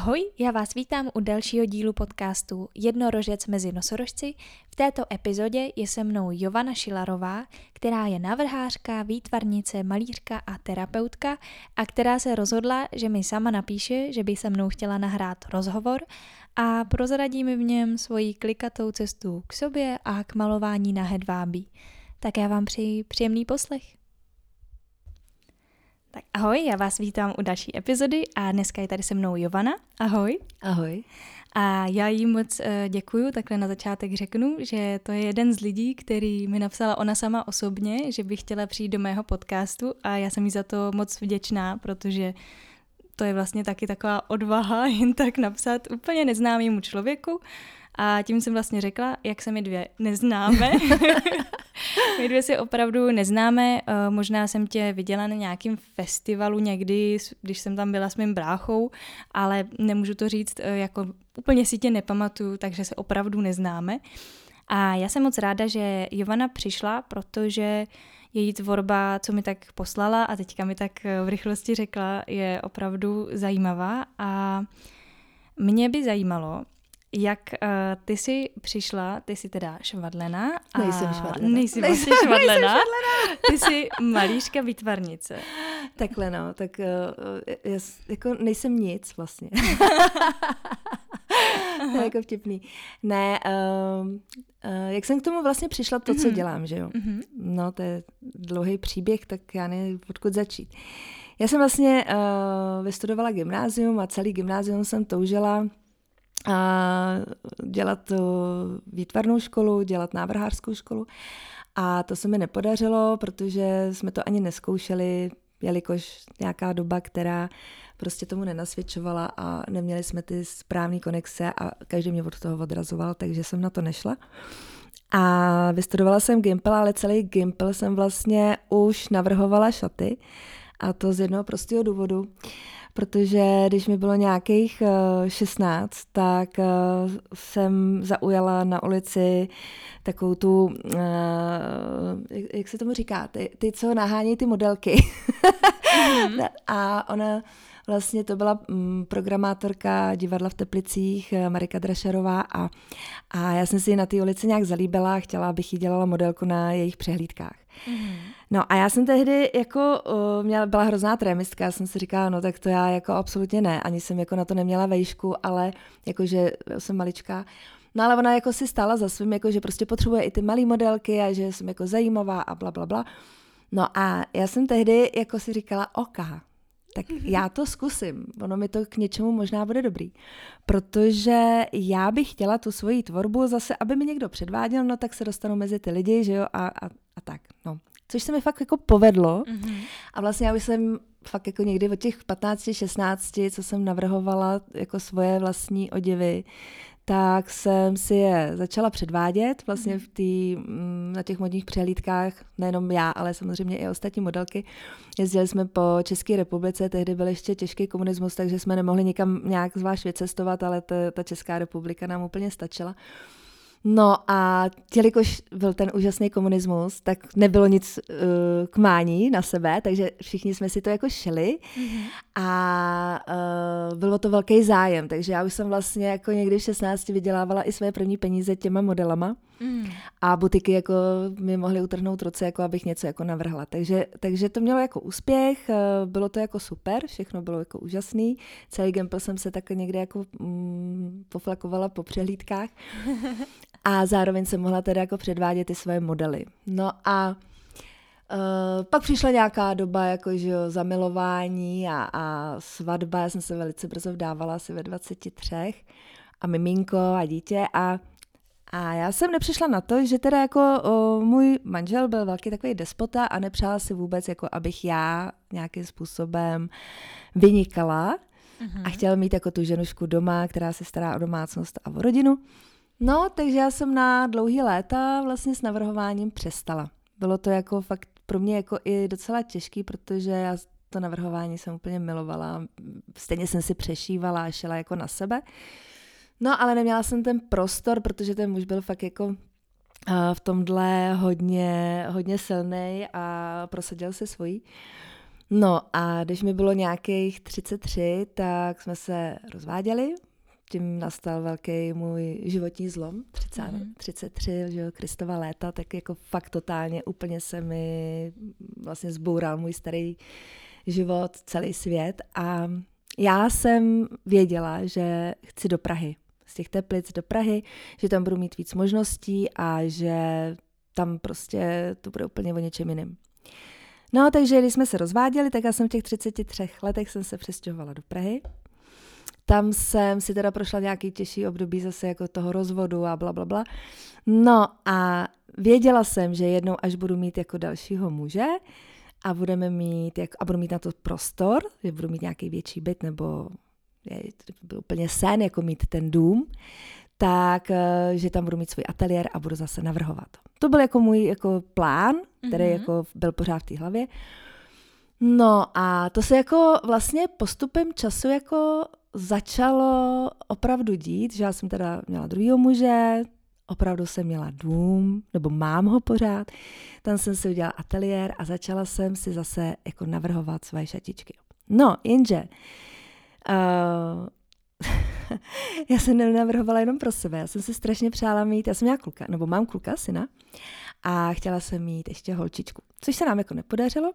Ahoj, já vás vítám u dalšího dílu podcastu Jednorožec mezi nosorožci. V této epizodě je se mnou Jovana Šilarová, která je navrhářka, výtvarnice, malířka a terapeutka a která se rozhodla, že mi sama napíše, že by se mnou chtěla nahrát rozhovor a prozradí mi v něm svoji klikatou cestu k sobě a k malování na hedvábí. Tak já vám přeji příjemný poslech. Tak ahoj, já vás vítám u další epizody a dneska je tady se mnou Jovana. Ahoj. Ahoj. A já jí moc eh, děkuju, takhle na začátek řeknu, že to je jeden z lidí, který mi napsala ona sama osobně, že by chtěla přijít do mého podcastu a já jsem jí za to moc vděčná, protože to je vlastně taky taková odvaha jen tak napsat úplně neznámému člověku a tím jsem vlastně řekla, jak se my dvě neznáme. my dvě si opravdu neznáme. Eh, možná jsem tě viděla na nějakém festivalu někdy, když jsem tam byla s mým bráchou, ale nemůžu to říct, eh, jako úplně si tě nepamatuju, takže se opravdu neznáme. A já jsem moc ráda, že Jovana přišla, protože její tvorba, co mi tak poslala a teďka mi tak eh, v rychlosti řekla, je opravdu zajímavá a mě by zajímalo, jak uh, ty jsi přišla, ty jsi teda švadlena. A nejsem švadlena. Nejsi vlastně švadlena. nejsem švadlena. Ty jsi malířka výtvarnice. Takhle no, tak uh, jas, jako nejsem nic vlastně. to je jako vtipný. Ne, uh, uh, jak jsem k tomu vlastně přišla, to, co mhm. dělám, že jo? Mm-hmm. No, to je dlouhý příběh, tak já nevím, odkud začít. Já jsem vlastně uh, vystudovala gymnázium a celý gymnázium jsem toužila a dělat výtvarnou školu, dělat návrhářskou školu. A to se mi nepodařilo, protože jsme to ani neskoušeli, jelikož nějaká doba, která prostě tomu nenasvědčovala a neměli jsme ty správné konexe a každý mě od toho odrazoval, takže jsem na to nešla. A vystudovala jsem Gimpel, ale celý Gimpel jsem vlastně už navrhovala šaty a to z jednoho prostého důvodu protože když mi bylo nějakých 16, eh, tak eh, jsem zaujala na ulici takovou tu, eh, jak se tomu říká, ty, ty co nahání ty modelky. Mm-hmm. a ona vlastně to byla mm, programátorka divadla v Teplicích, Marika Drašerová a, a já jsem si ji na té ulici nějak zalíbila a chtěla, abych jí dělala modelku na jejich přehlídkách. Mm. No a já jsem tehdy jako uh, měla, byla hrozná trémistka, já jsem si říkala, no tak to já jako absolutně ne, ani jsem jako na to neměla vejšku, ale jakože jsem maličká. No ale ona jako si stála za svým, jako že prostě potřebuje i ty malé modelky a že jsem jako zajímavá a bla, bla, bla. No a já jsem tehdy jako si říkala, OK, tak já to zkusím. Ono mi to k něčemu možná bude dobrý. Protože já bych chtěla tu svoji tvorbu zase, aby mi někdo předváděl, no tak se dostanu mezi ty lidi, že jo, a, a, a tak, no. Což se mi fakt jako povedlo. Mm-hmm. A vlastně já už jsem fakt jako někdy od těch 15, 16, co jsem navrhovala jako svoje vlastní oděvy, tak jsem si je začala předvádět vlastně v tý, mm, na těch modních přehlídkách, nejenom já, ale samozřejmě i ostatní modelky. Jezdili jsme po České republice, tehdy byl ještě těžký komunismus, takže jsme nemohli nikam nějak zvlášť vycestovat, ale ta, ta Česká republika nám úplně stačila. No a jelikož byl ten úžasný komunismus, tak nebylo nic uh, k mání na sebe, takže všichni jsme si to jako šili mm-hmm. a uh, bylo to velký zájem, takže já už jsem vlastně jako někdy v 16 vydělávala i své první peníze těma modelama mm. a butiky jako mi mohly utrhnout ruce, jako abych něco jako navrhla. Takže, takže to mělo jako úspěch, uh, bylo to jako super, všechno bylo jako úžasný. Celý Gample jsem se tak někde jako mm, poflakovala po přehlídkách. a zároveň jsem mohla teda jako předvádět ty svoje modely. No a Uh, pak přišla nějaká doba jako, že jo, zamilování a, a svatba, já jsem se velice brzo vdávala, asi ve 23 a miminko a dítě a, a já jsem nepřišla na to, že teda jako o, můj manžel byl velký takový despota a nepřála si vůbec, jako abych já nějakým způsobem vynikala uh-huh. a mhm. chtěl mít jako tu ženušku doma, která se stará o domácnost a o rodinu. No, takže já jsem na dlouhý léta vlastně s navrhováním přestala. Bylo to jako fakt pro mě jako i docela těžký, protože já to navrhování jsem úplně milovala. Stejně jsem si přešívala a šela jako na sebe. No, ale neměla jsem ten prostor, protože ten muž byl fakt jako v tomhle hodně, hodně silný a prosadil se svojí. No a když mi bylo nějakých 33, tak jsme se rozváděli, tím nastal velký můj životní zlom, 30, mm-hmm. 33, že jo, Kristova léta, tak jako fakt totálně úplně se mi vlastně zboural můj starý život, celý svět a já jsem věděla, že chci do Prahy, z těch teplic do Prahy, že tam budu mít víc možností a že tam prostě to bude úplně o něčem jiným. No, takže když jsme se rozváděli, tak já jsem v těch 33 letech jsem se přestěhovala do Prahy. Tam jsem si teda prošla nějaký těžší období zase jako toho rozvodu a bla, bla, bla. No a věděla jsem, že jednou, až budu mít jako dalšího muže a budeme mít, jak, a budu mít na to prostor, že budu mít nějaký větší byt nebo je, to byl úplně sen, jako mít ten dům, tak, eh, že tam budu mít svůj ateliér a budu zase navrhovat. To byl jako můj jako plán, který mm-hmm. jako byl pořád v té hlavě. No a to se jako vlastně postupem času jako začalo opravdu dít, že já jsem teda měla druhýho muže, opravdu jsem měla dům, nebo mám ho pořád, tam jsem si udělala ateliér a začala jsem si zase jako navrhovat své šatičky. No, jenže uh, já jsem nenavrhovala jenom pro sebe, já jsem si strašně přála mít, já jsem měla kluka, nebo mám kluka, syna, a chtěla jsem mít ještě holčičku, což se nám jako nepodařilo,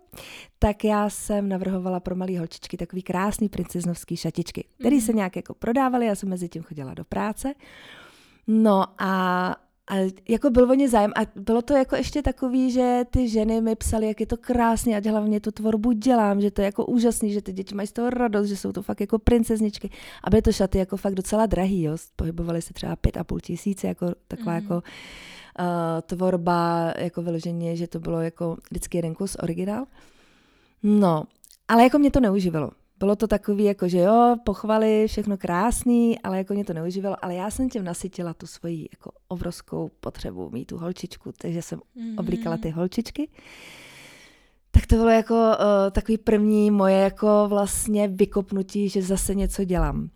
tak já jsem navrhovala pro malé holčičky takový krásný princeznovský šatičky, který se mhm. nějak jako prodávaly, já jsem mezi tím chodila do práce. No a a jako byl o ně zájem a bylo to jako ještě takový, že ty ženy mi psaly, jak je to krásně, a hlavně tu tvorbu dělám, že to je jako úžasný, že ty děti mají z toho radost, že jsou to fakt jako princezničky. A byly to šaty jako fakt docela drahý, jo. pohybovaly se třeba pět a půl tisíce, jako taková mm. jako uh, tvorba, jako vyloženě, že to bylo jako vždycky jeden kus originál. No, ale jako mě to neuživilo bylo to takový, jako že jo, pochvaly, všechno krásný, ale jako mě to neužívalo, ale já jsem tím nasytila tu svoji jako obrovskou potřebu mít tu holčičku, takže jsem mm-hmm. oblíkala ty holčičky. Tak to bylo jako uh, takový první moje jako vlastně vykopnutí, že zase něco dělám.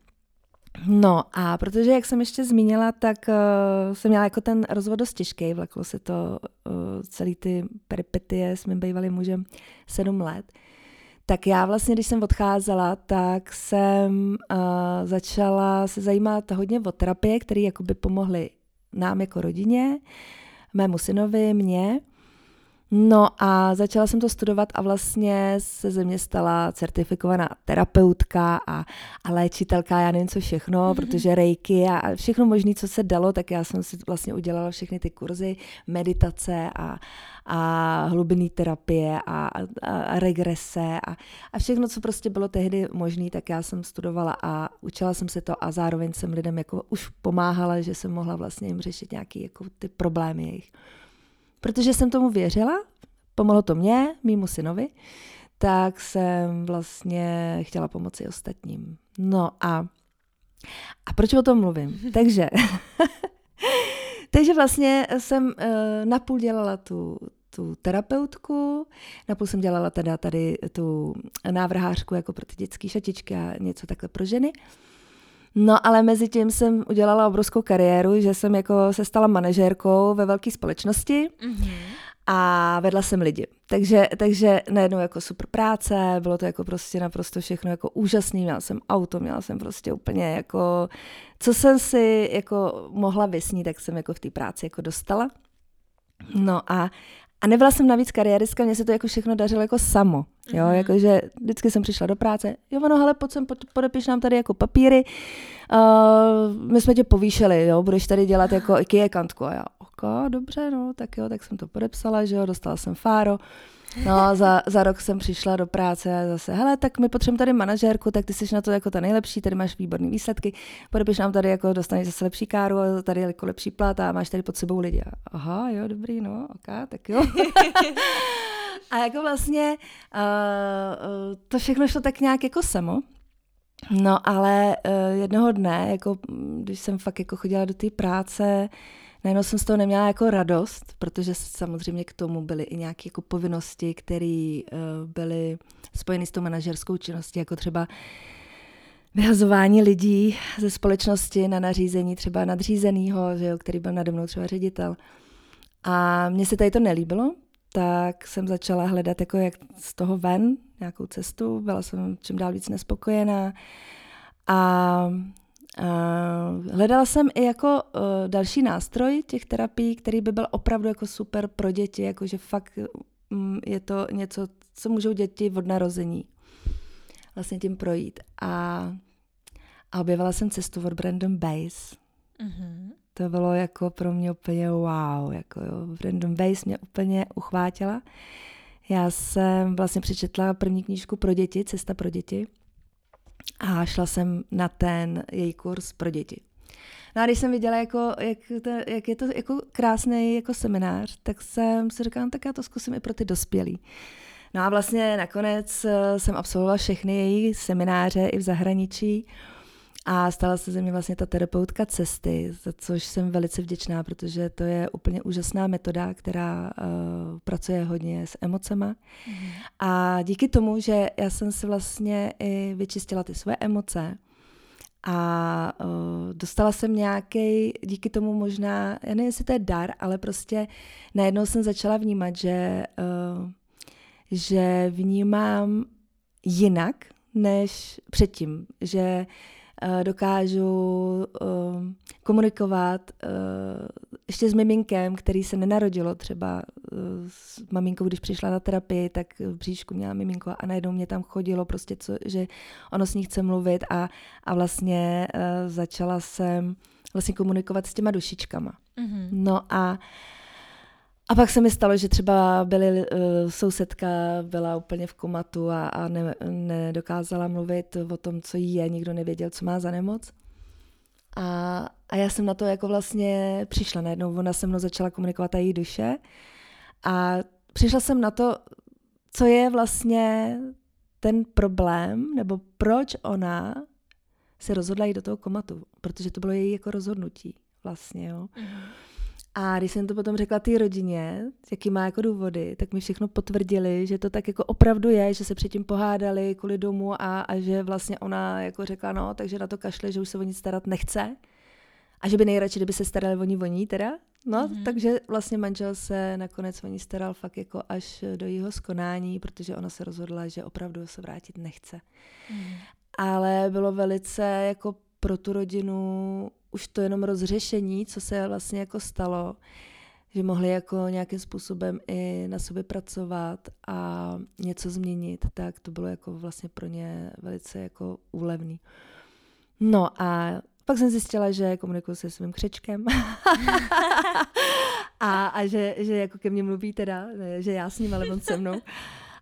No a protože, jak jsem ještě zmínila, tak uh, jsem měla jako ten rozvod dost těžký, vleklo se to uh, celý ty peripetie s mým bývalým mužem sedm let tak já vlastně, když jsem odcházela, tak jsem uh, začala se zajímat hodně o terapie, které jakoby pomohly nám jako rodině, mému synovi, mně. No a začala jsem to studovat a vlastně se ze mě stala certifikovaná terapeutka a, a léčitelka, já nevím co všechno, mm-hmm. protože rejky a všechno možné, co se dalo, tak já jsem si vlastně udělala všechny ty kurzy, meditace a, a hlubinný terapie a, a, a regrese a, a všechno, co prostě bylo tehdy možné, tak já jsem studovala a učila jsem se to a zároveň jsem lidem jako už pomáhala, že jsem mohla vlastně jim řešit nějaké jako ty problémy jejich. Protože jsem tomu věřila, pomohlo to mě, mýmu synovi, tak jsem vlastně chtěla pomoci ostatním. No a, a proč o tom mluvím? Takže, takže vlastně jsem uh, napůl dělala tu, tu terapeutku, napůl jsem dělala teda tady tu návrhářku jako pro ty dětské šatičky a něco takhle pro ženy. No ale mezi tím jsem udělala obrovskou kariéru, že jsem jako se stala manažérkou ve velké společnosti mm-hmm. a vedla jsem lidi. Takže, takže najednou jako super práce, bylo to jako prostě naprosto všechno jako úžasný, měla jsem auto, měla jsem prostě úplně jako, co jsem si jako mohla vysnít, tak jsem jako v té práci jako dostala. No a, a nebyla jsem navíc kariéristka, mně se to jako všechno dařilo jako samo. Jo, mm-hmm. jakože vždycky jsem přišla do práce, jo, no, hele, pojď sem, podepiš nám tady jako papíry, uh, my jsme tě povýšili, jo, budeš tady dělat jako kantku. A já, ok, dobře, no, tak jo, tak jsem to podepsala, že jo, dostala jsem fáro, No, za, za rok jsem přišla do práce a zase, hele, tak my potřebujeme tady manažérku, tak ty jsi na to jako ta nejlepší, tady máš výborné výsledky, podepiš nám tady jako dostaneš zase lepší káru, tady jako lepší plat a máš tady pod sebou lidi. Aha, jo, dobrý, no, ok, tak jo. a jako vlastně uh, to všechno šlo tak nějak jako samo. No, ale uh, jednoho dne, jako, když jsem fakt jako chodila do té práce, najednou jsem z toho neměla jako radost, protože samozřejmě k tomu byly i nějaké jako povinnosti, které uh, byly spojeny s tou manažerskou činností, jako třeba vyhazování lidí ze společnosti na nařízení třeba nadřízenýho, že jo, který byl nade mnou třeba ředitel. A mně se tady to nelíbilo, tak jsem začala hledat jako jak z toho ven, nějakou cestu, byla jsem čím dál víc nespokojená a Uh, hledala jsem i jako uh, další nástroj těch terapií, který by byl opravdu jako super pro děti, jakože fakt um, je to něco, co můžou děti od narození vlastně tím projít. A, a objevila jsem cestu od Brandon Base. Mm-hmm. To bylo jako pro mě úplně wow. Jako jo. Brandon Base mě úplně uchvátila. Já jsem vlastně přečetla první knížku pro děti, Cesta pro děti a šla jsem na ten její kurz pro děti. No a když jsem viděla, jako, jak, to, jak je to jako krásný jako seminář, tak jsem si říkala, no, tak já to zkusím i pro ty dospělí. No a vlastně nakonec eh, jsem absolvovala všechny její semináře i v zahraničí a stala se ze mě vlastně ta terapeutka cesty, za což jsem velice vděčná, protože to je úplně úžasná metoda, která uh, pracuje hodně s emocema. Mm. A díky tomu, že já jsem si vlastně i vyčistila ty své emoce, a uh, dostala jsem nějaký, díky tomu možná, já nevím, jestli to je dar, ale prostě najednou jsem začala vnímat, že, uh, že vnímám jinak než předtím, že dokážu eh, komunikovat eh, ještě s miminkem, který se nenarodilo třeba s maminkou, když přišla na terapii, tak v bříšku měla miminko a najednou mě tam chodilo prostě, co, že ono s ní chce mluvit a, a vlastně začala jsem vlastně komunikovat s těma dušičkama. Mm-hmm. No a uh, a pak se mi stalo, že třeba byly, uh, sousedka byla úplně v komatu a, a ne, nedokázala mluvit o tom, co jí je, nikdo nevěděl, co má za nemoc. A, a já jsem na to jako vlastně přišla najednou, ona se mnou začala komunikovat a její duše a přišla jsem na to, co je vlastně ten problém, nebo proč ona se rozhodla jít do toho komatu, protože to bylo její jako rozhodnutí vlastně, jo. Mm-hmm. A když jsem to potom řekla té rodině, jaký má jako důvody, tak mi všechno potvrdili, že to tak jako opravdu je, že se předtím pohádali kvůli domu a, a že vlastně ona jako řekla, no, takže na to kašle, že už se o nic starat nechce. A že by nejradši, kdyby se starali o ní, o ní teda. No, mm-hmm. takže vlastně manžel se nakonec o ní staral fakt jako až do jeho skonání, protože ona se rozhodla, že opravdu se vrátit nechce. Mm-hmm. Ale bylo velice jako pro tu rodinu už to jenom rozřešení, co se vlastně jako stalo, že mohli jako nějakým způsobem i na sobě pracovat a něco změnit, tak to bylo jako vlastně pro ně velice jako úlevný. No a pak jsem zjistila, že komunikuju se svým křečkem a, a že, že jako ke mně mluví teda, ne, že já s ním, ale on se mnou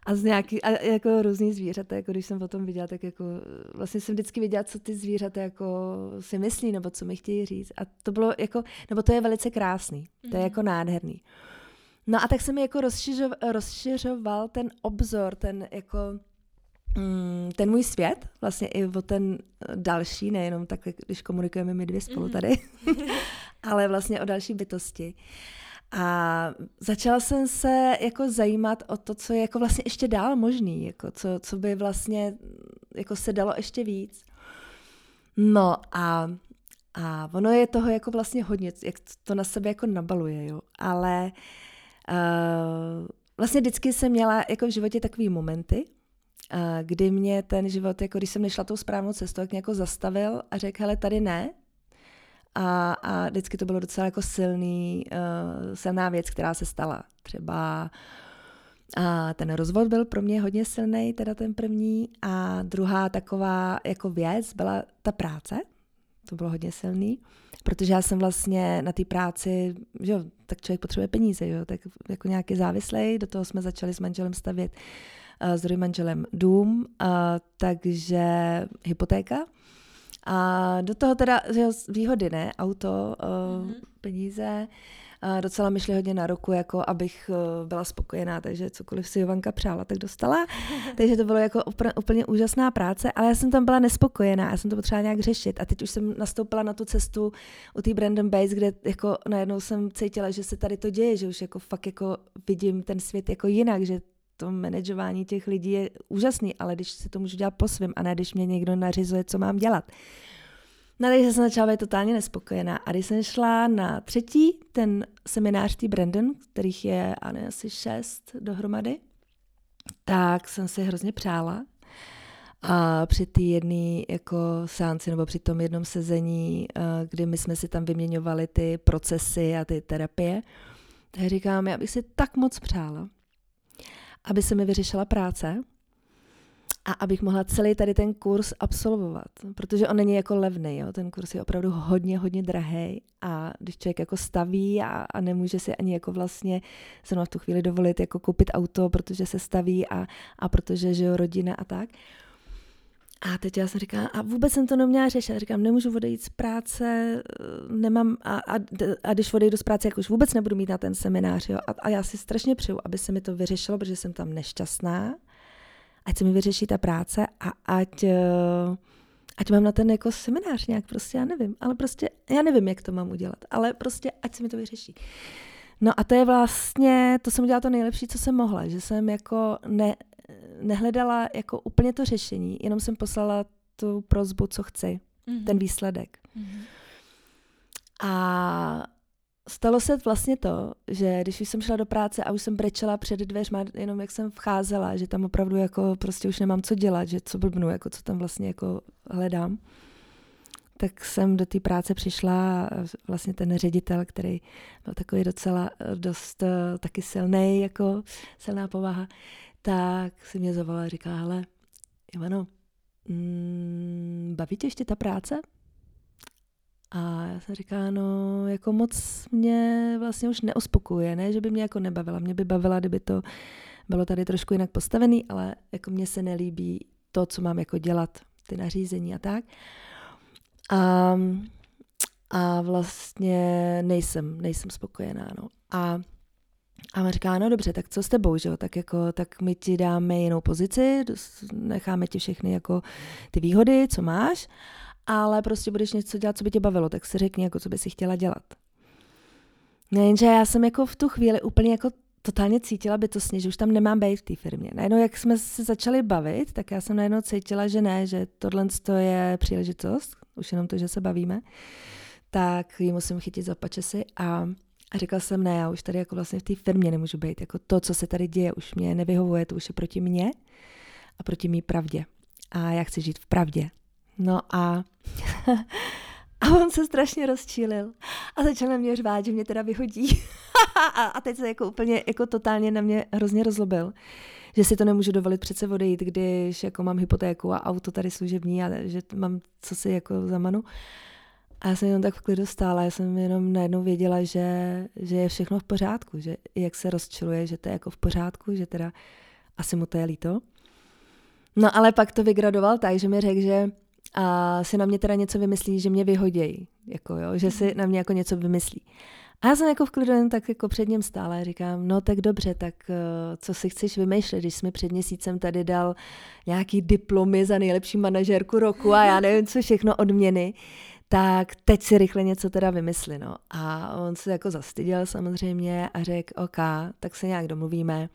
a z nějaký, a jako různý zvířata, jako když jsem o tom viděla, tak jako vlastně jsem vždycky viděla, co ty zvířata jako si myslí, nebo co mi chtějí říct. A to bylo jako, nebo to je velice krásný, to je mhm. jako nádherný. No a tak se mi jako rozšiřoval, rozšiřoval ten obzor, ten jako mm, ten můj svět, vlastně i o ten další, nejenom tak, když komunikujeme my dvě spolu mhm. tady, ale vlastně o další bytosti. A začala jsem se jako zajímat o to, co je jako vlastně ještě dál možný, jako co, co by vlastně jako se dalo ještě víc. No a, a ono je toho jako vlastně hodně, jak to na sebe jako nabaluje, jo. Ale uh, vlastně vždycky jsem měla jako v životě takové momenty, uh, kdy mě ten život, jako když jsem nešla tou správnou cestou, jak mě jako zastavil a řekl, hele, tady ne, a, a vždycky to bylo docela jako silný, uh, silná věc, která se stala. Třeba a ten rozvod byl pro mě hodně silný, teda ten první. A druhá taková jako věc byla ta práce. To bylo hodně silný, protože já jsem vlastně na té práci, že jo, tak člověk potřebuje peníze, jo, tak jako nějaký závislej, do toho jsme začali s manželem stavět uh, s druhým manželem dům, uh, takže hypotéka. A do toho teda že výhody, ne? Auto, uh, mm-hmm. peníze. A docela mi šli hodně na ruku, jako abych uh, byla spokojená, takže cokoliv si Jovanka přála, tak dostala. takže to bylo jako upr- úplně úžasná práce, ale já jsem tam byla nespokojená, já jsem to potřebovala nějak řešit. A teď už jsem nastoupila na tu cestu u té Brandon Base, kde jako najednou jsem cítila, že se tady to děje, že už jako fakt jako vidím ten svět jako jinak, že to manažování těch lidí je úžasný, ale když si to můžu dělat po svém a ne když mě někdo nařizuje, co mám dělat. No takže jsem začala být totálně nespokojená. A když jsem šla na třetí, ten seminář tý Brandon, kterých je ano, asi šest dohromady, tak jsem si hrozně přála. A při té jedné jako seanci nebo při tom jednom sezení, eh, kdy my jsme si tam vyměňovali ty procesy a ty terapie, tak říkám, já bych si tak moc přála, aby se mi vyřešila práce, a abych mohla celý tady ten kurz absolvovat, protože on není jako levný, jo? ten kurz je opravdu hodně, hodně drahý a když člověk jako staví a, a nemůže si ani jako vlastně se v tu chvíli dovolit jako koupit auto, protože se staví a, a protože, že jo, rodina a tak. A teď já jsem říkala, a vůbec jsem to neměla řešit. Já říkám, nemůžu odejít z práce, nemám, a, a, a když odejdu z práce, jak už vůbec nebudu mít na ten seminář. Jo? A, a já si strašně přeju, aby se mi to vyřešilo, protože jsem tam nešťastná ať se mi vyřeší ta práce a ať, eh, ať mám na ten jako seminář nějak, prostě já nevím, ale prostě já nevím, jak to mám udělat, ale prostě ať se mi to vyřeší. No a to je vlastně, to jsem udělala to nejlepší, co jsem mohla, že jsem jako ne, nehledala jako úplně to řešení, jenom jsem poslala tu prozbu, co chci, mm-hmm. ten výsledek. Mm-hmm. A stalo se vlastně to, že když už jsem šla do práce a už jsem brečela před dveřma, jenom jak jsem vcházela, že tam opravdu jako prostě už nemám co dělat, že co blbnu, jako co tam vlastně jako hledám, tak jsem do té práce přišla a vlastně ten ředitel, který byl takový docela dost eh, taky silný, jako silná povaha, tak si mě zavolal a říká, hele, Ivano, mm, baví tě ještě ta práce? A já jsem říkala, no jako moc mě vlastně už neuspokuje, ne, že by mě jako nebavila. Mě by bavila, kdyby to bylo tady trošku jinak postavený, ale jako mně se nelíbí to, co mám jako dělat, ty nařízení a tak. A, a vlastně nejsem, nejsem spokojená, no. A a on říká, no dobře, tak co s tebou, že jo? Tak, jako, tak my ti dáme jinou pozici, necháme ti všechny jako ty výhody, co máš ale prostě budeš něco dělat, co by tě bavilo, tak si řekni, jako co by si chtěla dělat. No jenže já jsem jako v tu chvíli úplně jako totálně cítila bytostně, že už tam nemám být v té firmě. Najednou, jak jsme se začali bavit, tak já jsem najednou cítila, že ne, že tohle je příležitost, už jenom to, že se bavíme, tak ji musím chytit za pačesy a a říkala jsem, ne, já už tady jako vlastně v té firmě nemůžu být. Jako to, co se tady děje, už mě nevyhovuje, to už je proti mně a proti mý pravdě. A já chci žít v pravdě. No a, a on se strašně rozčílil a začal na mě řvát, že mě teda vyhodí. a, a teď se jako úplně, jako totálně na mě hrozně rozlobil že si to nemůžu dovolit přece odejít, když jako mám hypotéku a auto tady služební a že mám co si jako zamanu. A já jsem jenom tak v klidu stála, já jsem jenom najednou věděla, že, že je všechno v pořádku, že jak se rozčiluje, že to je jako v pořádku, že teda asi mu to je líto. No ale pak to vygradoval tak, že mi řekl, že a si na mě teda něco vymyslí, že mě vyhodějí, jako jo, že si na mě jako něco vymyslí. A já jsem jako v klidu jen tak jako před ním stále říkám, no tak dobře, tak uh, co si chceš vymýšlet, když jsi mi před měsícem tady dal nějaký diplomy za nejlepší manažerku roku a já nevím, co všechno odměny, tak teď si rychle něco teda vymysli, no. A on se jako zastyděl samozřejmě a řekl, OK, tak se nějak domluvíme.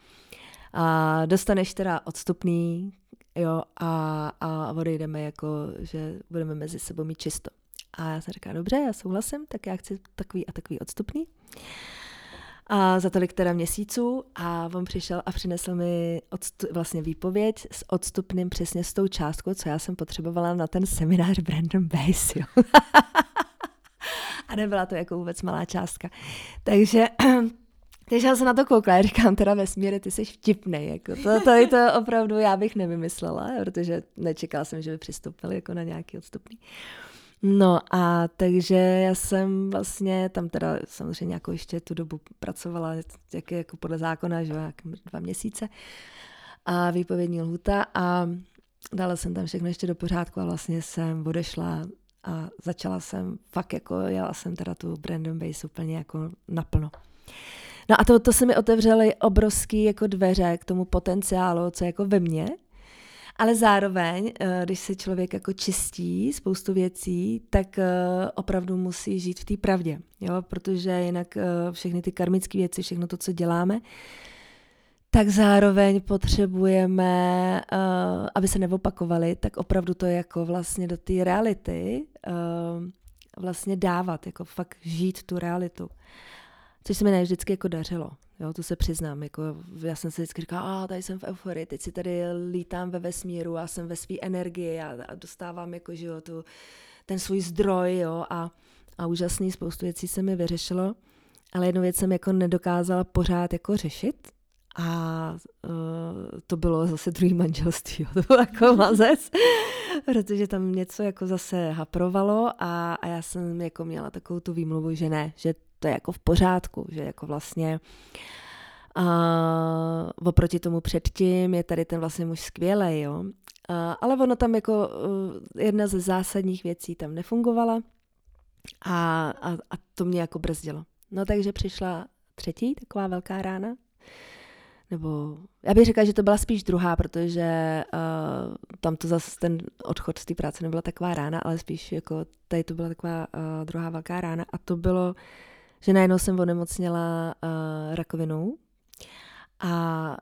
A dostaneš teda odstupný, jo, a, a odejdeme jako, že budeme mezi sebou mít čisto. A já jsem říkala, dobře, já souhlasím, tak já chci takový a takový odstupný. A za tolik teda měsíců a on přišel a přinesl mi odstu- vlastně výpověď s odstupným přesně s tou částkou, co já jsem potřebovala na ten seminář Brandon Base, jo. a nebyla to jako vůbec malá částka. Takže takže já se na to koukla a říkám teda vesmíre, ty jsi vtipný. Jako to, to, to opravdu já bych nevymyslela, protože nečekala jsem, že by přistoupili jako na nějaký odstupný. No a takže já jsem vlastně tam teda samozřejmě jako ještě tu dobu pracovala, jak je jako podle zákona, že jak dva měsíce a výpovědní lhuta a dala jsem tam všechno ještě do pořádku a vlastně jsem odešla a začala jsem fakt jako, jela jsem teda tu Brandon Base úplně jako naplno. No a to, to se mi otevřely obrovský jako dveře k tomu potenciálu, co je jako ve mně, ale zároveň, eh, když se člověk jako čistí spoustu věcí, tak eh, opravdu musí žít v té pravdě, jo? protože jinak eh, všechny ty karmické věci, všechno to, co děláme, tak zároveň potřebujeme, aby se neopakovali, tak opravdu to je jako vlastně do té reality vlastně dávat, jako fakt žít tu realitu. Což se mi ne vždycky jako dařilo. Jo, to se přiznám. Jako, já jsem si vždycky říkala, a tady jsem v euforii, teď si tady lítám ve vesmíru a jsem ve své energii a, a dostávám jako, že jo, tu, ten svůj zdroj, jo, a, a úžasný spoustu věcí se mi vyřešilo, ale jednu věc jsem jako nedokázala pořád jako řešit a uh, to bylo zase druhý manželství, jo, to bylo jako mazec, protože tam něco jako zase haprovalo a, a já jsem jako měla takovou tu výmluvu, že ne, že to je jako v pořádku, že jako vlastně a oproti tomu předtím je tady ten vlastně muž skvělý, jo. A, ale ono tam jako uh, jedna ze zásadních věcí tam nefungovala a, a, a to mě jako brzdilo. No takže přišla třetí taková velká rána, nebo já bych řekla, že to byla spíš druhá, protože uh, tam to zase ten odchod z té práce nebyla taková rána, ale spíš jako tady to byla taková uh, druhá velká rána a to bylo, že najednou jsem onemocněla uh, rakovinou a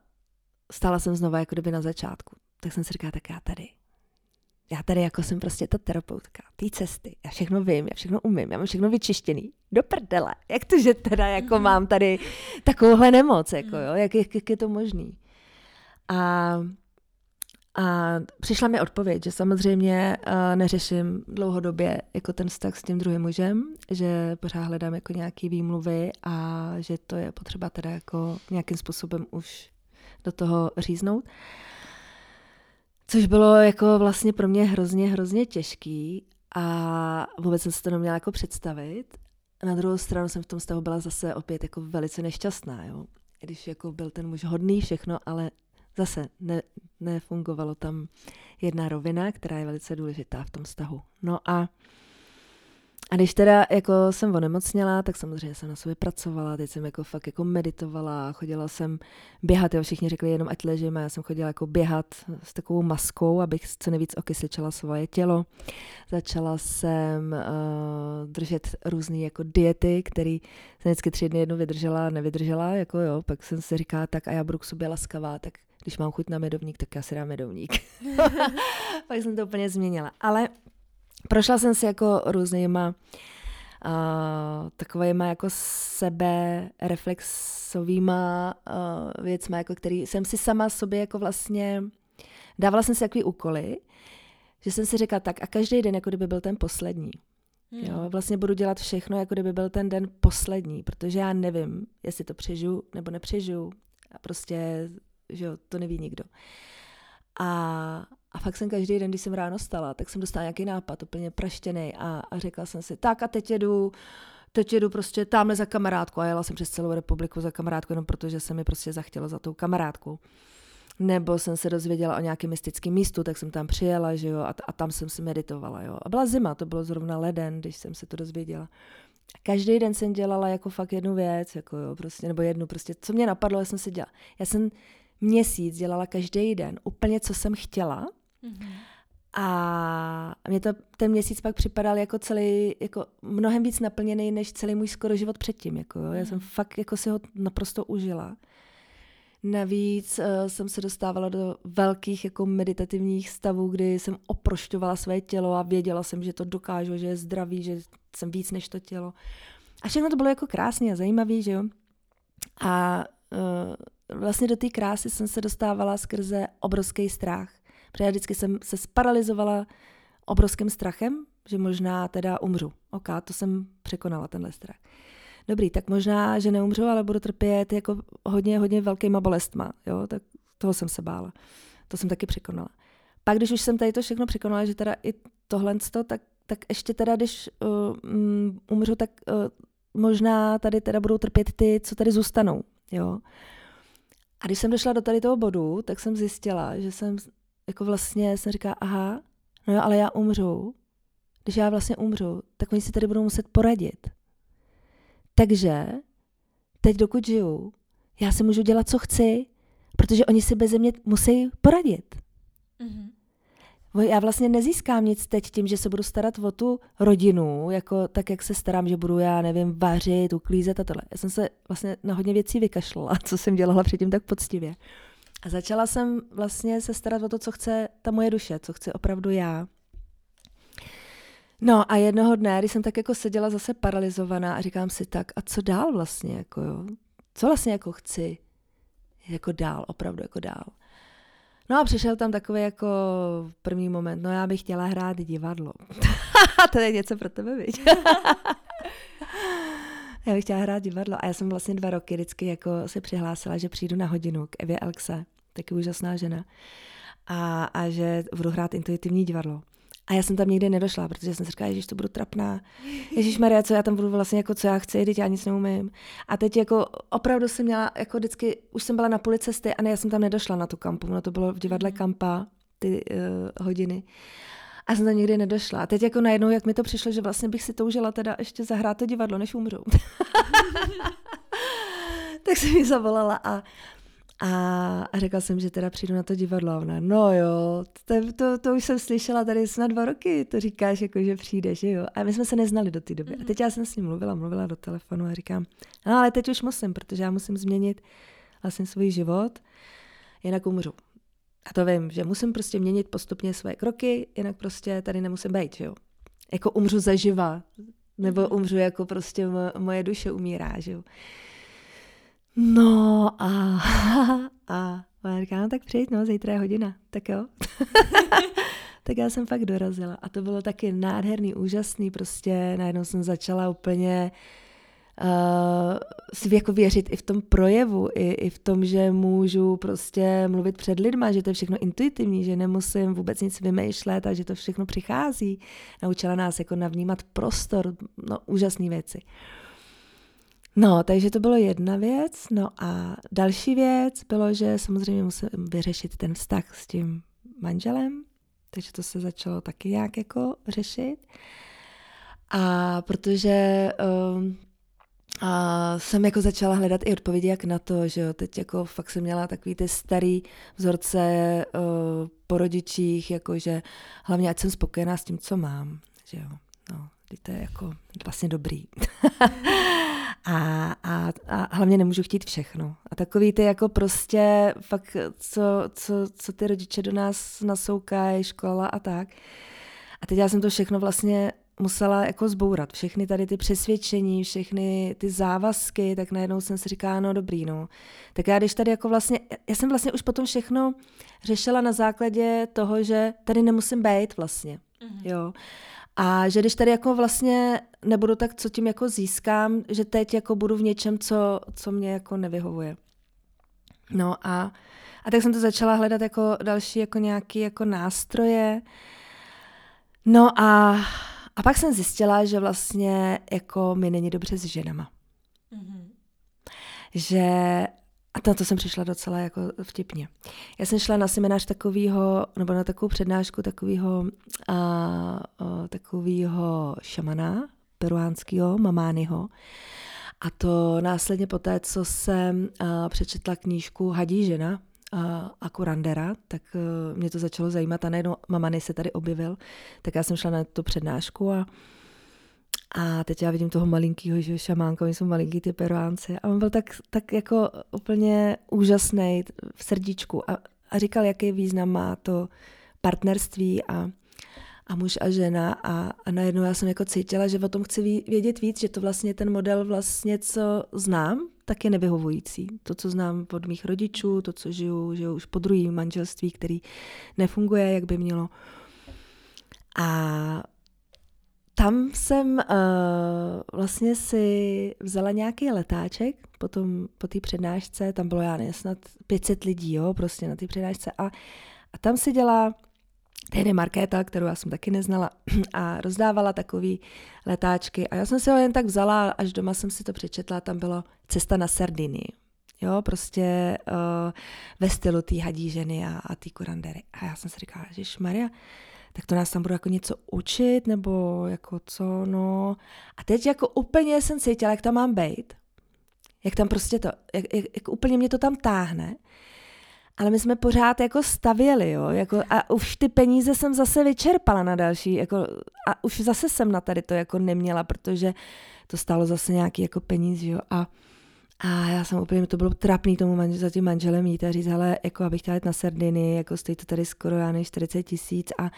stála jsem znova jako kdyby na začátku. Tak jsem si říkala, tak já tady já tady jako jsem prostě ta terapeutka, té cesty, já všechno vím, já všechno umím, já mám všechno vyčištěný, do prdele, jak to, že teda jako mm. mám tady takovouhle nemoc, jako jo, jak, jak, jak je to možný. A, a přišla mi odpověď, že samozřejmě uh, neřeším dlouhodobě jako ten vztah s tím druhým mužem, že pořád hledám jako nějaký výmluvy a že to je potřeba teda jako nějakým způsobem už do toho říznout. Což bylo jako vlastně pro mě hrozně, hrozně těžký a vůbec jsem si to neměla jako představit. Na druhou stranu jsem v tom stavu byla zase opět jako velice nešťastná, jo. Když jako byl ten muž hodný všechno, ale zase ne, nefungovalo tam jedna rovina, která je velice důležitá v tom vztahu. No a a když teda jako jsem onemocněla, tak samozřejmě jsem na sobě pracovala, teď jsem jako fakt jako meditovala, chodila jsem běhat, jo, všichni řekli jenom ať ležím a já jsem chodila jako běhat s takovou maskou, abych co nejvíc okysličila svoje tělo. Začala jsem uh, držet různé jako diety, které jsem vždycky tři dny jednu vydržela, nevydržela, jako jo, pak jsem si říkala, tak a já budu k sobě laskavá, tak když mám chuť na medovník, tak já si dám medovník. pak jsem to úplně změnila. Ale prošla jsem si jako různýma uh, takovýma jako sebe reflexovýma uh, věcma, jako který jsem si sama sobě jako vlastně dávala jsem si takový úkoly, že jsem si řekla tak a každý den, jako kdyby byl ten poslední. Hmm. Jo, vlastně budu dělat všechno, jako kdyby byl ten den poslední, protože já nevím, jestli to přežiju nebo nepřežiju. A prostě, že jo, to neví nikdo. A, a fakt jsem každý den, když jsem ráno stala, tak jsem dostala nějaký nápad, úplně praštěný a, a řekla jsem si, tak a teď jedu, teď jedu prostě tamhle za kamarádku a jela jsem přes celou republiku za kamarádku, jenom protože se mi prostě zachtělo za tou kamarádkou. Nebo jsem se dozvěděla o nějakém mystickém místu, tak jsem tam přijela, že jo, a, a tam jsem si meditovala, jo. A byla zima, to bylo zrovna leden, když jsem se to dozvěděla. Každý den jsem dělala jako fakt jednu věc, jako jo, prostě, nebo jednu, prostě, co mě napadlo, já jsem si dělala. Já jsem měsíc dělala každý den úplně, co jsem chtěla, Mm-hmm. A mě to ten měsíc pak připadal jako celý, jako mnohem víc naplněný, než celý můj skoro život předtím. Jako, jo. Já jsem mm. fakt jako si ho naprosto užila. Navíc uh, jsem se dostávala do velkých jako meditativních stavů, kdy jsem oprošťovala své tělo a věděla jsem, že to dokážu, že je zdravý, že jsem víc než to tělo. A všechno to bylo jako krásné a zajímavé, že jo. A uh, vlastně do té krásy jsem se dostávala skrze obrovský strach. Protože já vždycky jsem se sparalizovala obrovským strachem, že možná teda umřu. Ok, to jsem překonala, tenhle strach. Dobrý, tak možná, že neumřu, ale budu trpět jako hodně, hodně velkýma bolestma. Jo? Tak toho jsem se bála. To jsem taky překonala. Pak, když už jsem tady to všechno překonala, že teda i tohle, tak, tak ještě teda, když uh, um, umřu, tak uh, možná tady teda budou trpět ty, co tady zůstanou. Jo? A když jsem došla do tady toho bodu, tak jsem zjistila, že jsem jako vlastně jsem říká, aha, no jo, ale já umřu. Když já vlastně umřu, tak oni si tady budou muset poradit. Takže teď, dokud žiju, já si můžu dělat, co chci, protože oni si bez mě musí poradit. Mm-hmm. Já vlastně nezískám nic teď tím, že se budu starat o tu rodinu, jako tak, jak se starám, že budu, já nevím, vařit, uklízet a tohle. Já jsem se vlastně na hodně věcí vykašlala, co jsem dělala předtím tak poctivě. A začala jsem vlastně se starat o to, co chce ta moje duše, co chce opravdu já. No a jednoho dne, když jsem tak jako seděla zase paralizovaná a říkám si tak, a co dál vlastně, jako jo? Co vlastně jako chci jako dál, opravdu jako dál. No a přišel tam takový jako první moment, no já bych chtěla hrát divadlo. to je něco pro tebe, viď? já bych chtěla hrát divadlo a já jsem vlastně dva roky vždycky jako se přihlásila, že přijdu na hodinu k Evě Elkse, taky úžasná žena, a, a že budu hrát intuitivní divadlo. A já jsem tam nikdy nedošla, protože jsem si říkala, že to budu trapná. Ježíš Maria, co já tam budu vlastně jako co já chci, teď já nic neumím. A teď jako opravdu jsem měla, jako vždycky, už jsem byla na půli cesty a ne, já jsem tam nedošla na tu kampu, no to bylo v divadle Kampa, ty uh, hodiny. A jsem tam nikdy nedošla. A teď jako najednou, jak mi to přišlo, že vlastně bych si toužila teda ještě zahrát to divadlo, než umřu. tak jsem mi zavolala a a, a řekla jsem, že teda přijdu na to divadlo. A ona, no jo, to, to, to už jsem slyšela tady snad dva roky, to říkáš, jako, že přijdeš, že jo. A my jsme se neznali do té doby. A teď já jsem s ním mluvila, mluvila do telefonu a říkám, no ale teď už musím, protože já musím změnit vlastně svůj život, jinak umřu. A to vím, že musím prostě měnit postupně své kroky, jinak prostě tady nemusím být, že jo. Jako umřu zaživa, nebo mhm. umřu jako prostě moje duše umírá, že jo. No a, a ona říká, no tak přijď, no, zítra je hodina, tak jo. tak já jsem fakt dorazila a to bylo taky nádherný, úžasný, prostě najednou jsem začala úplně uh, si jako věřit i v tom projevu, i, i v tom, že můžu prostě mluvit před lidma, že to je všechno intuitivní, že nemusím vůbec nic vymýšlet a že to všechno přichází. Naučila nás jako navnímat prostor, no úžasné věci. Uh, No, takže to bylo jedna věc. No a další věc bylo, že samozřejmě musím vyřešit ten vztah s tím manželem, takže to se začalo taky nějak jako řešit. A protože um, a jsem jako začala hledat i odpovědi, jak na to, že jo, teď jako fakt jsem měla takový ty starý vzorce uh, po rodičích, jakože hlavně ať jsem spokojená s tím, co mám, že jo, no, to je jako vlastně dobrý. a, a, a hlavně nemůžu chtít všechno. A takový ty jako prostě fakt, co, co, co ty rodiče do nás nasoukají, škola a tak. A teď já jsem to všechno vlastně musela jako zbourat. Všechny tady ty přesvědčení, všechny ty závazky, tak najednou jsem si říkala, no dobrý, no. Tak já když tady jako vlastně, já jsem vlastně už potom všechno řešila na základě toho, že tady nemusím být vlastně. Mm-hmm. Jo. A že když tady jako vlastně nebudu tak, co tím jako získám, že teď jako budu v něčem, co, co mě jako nevyhovuje. No a, a tak jsem to začala hledat jako další jako nějaký jako nástroje. No a, a pak jsem zjistila, že vlastně jako mi není dobře s ženama. Mm-hmm. Že a na to jsem přišla docela jako vtipně. Já jsem šla na seminář takového, nebo na takovou přednášku takového takového šamana peruánského, mamányho. A to následně po té, co jsem a, přečetla knížku Hadí žena a, a Kurandera, tak a, e, mě to začalo zajímat a najednou Mamany se tady objevil, tak já jsem šla na tu přednášku a a teď já vidím toho malinkého že šamánka, oni jsou malinký ty peruánci. A on byl tak, tak jako úplně úžasný v srdíčku a, a říkal, jaký význam má to partnerství a, a muž a žena a, a najednou já jsem jako cítila, že o tom chci vědět víc, že to vlastně ten model vlastně, co znám, tak je nevyhovující. To, co znám od mých rodičů, to, co žiju, že už po druhém manželství, který nefunguje, jak by mělo. A tam jsem uh, vlastně si vzala nějaký letáček potom, po té přednášce, tam bylo já nevím, snad 500 lidí, jo, prostě na té přednášce a, a tam si dělá tehdy Markéta, kterou já jsem taky neznala a rozdávala takový letáčky a já jsem si ho jen tak vzala, až doma jsem si to přečetla, tam bylo Cesta na Sardinii. Jo, prostě uh, ve stylu té hadí ženy a, a té kurandery. A já jsem si říkala, že Maria, tak to nás tam budou jako něco učit, nebo jako co, no. A teď jako úplně jsem cítila, jak tam mám být. Jak tam prostě to, jak, jak, jak úplně mě to tam táhne. ale my jsme pořád jako stavěli, jo, jako a už ty peníze jsem zase vyčerpala na další, jako a už zase jsem na tady to jako neměla, protože to stálo zase nějaký jako peníz, jo, a a já jsem úplně, to bylo trapný tomu manžel, za tím manželem jít a říct, ale jako abych chtěla jít na Sardiny, jako stojí to tady skoro, já než 40 tisíc a,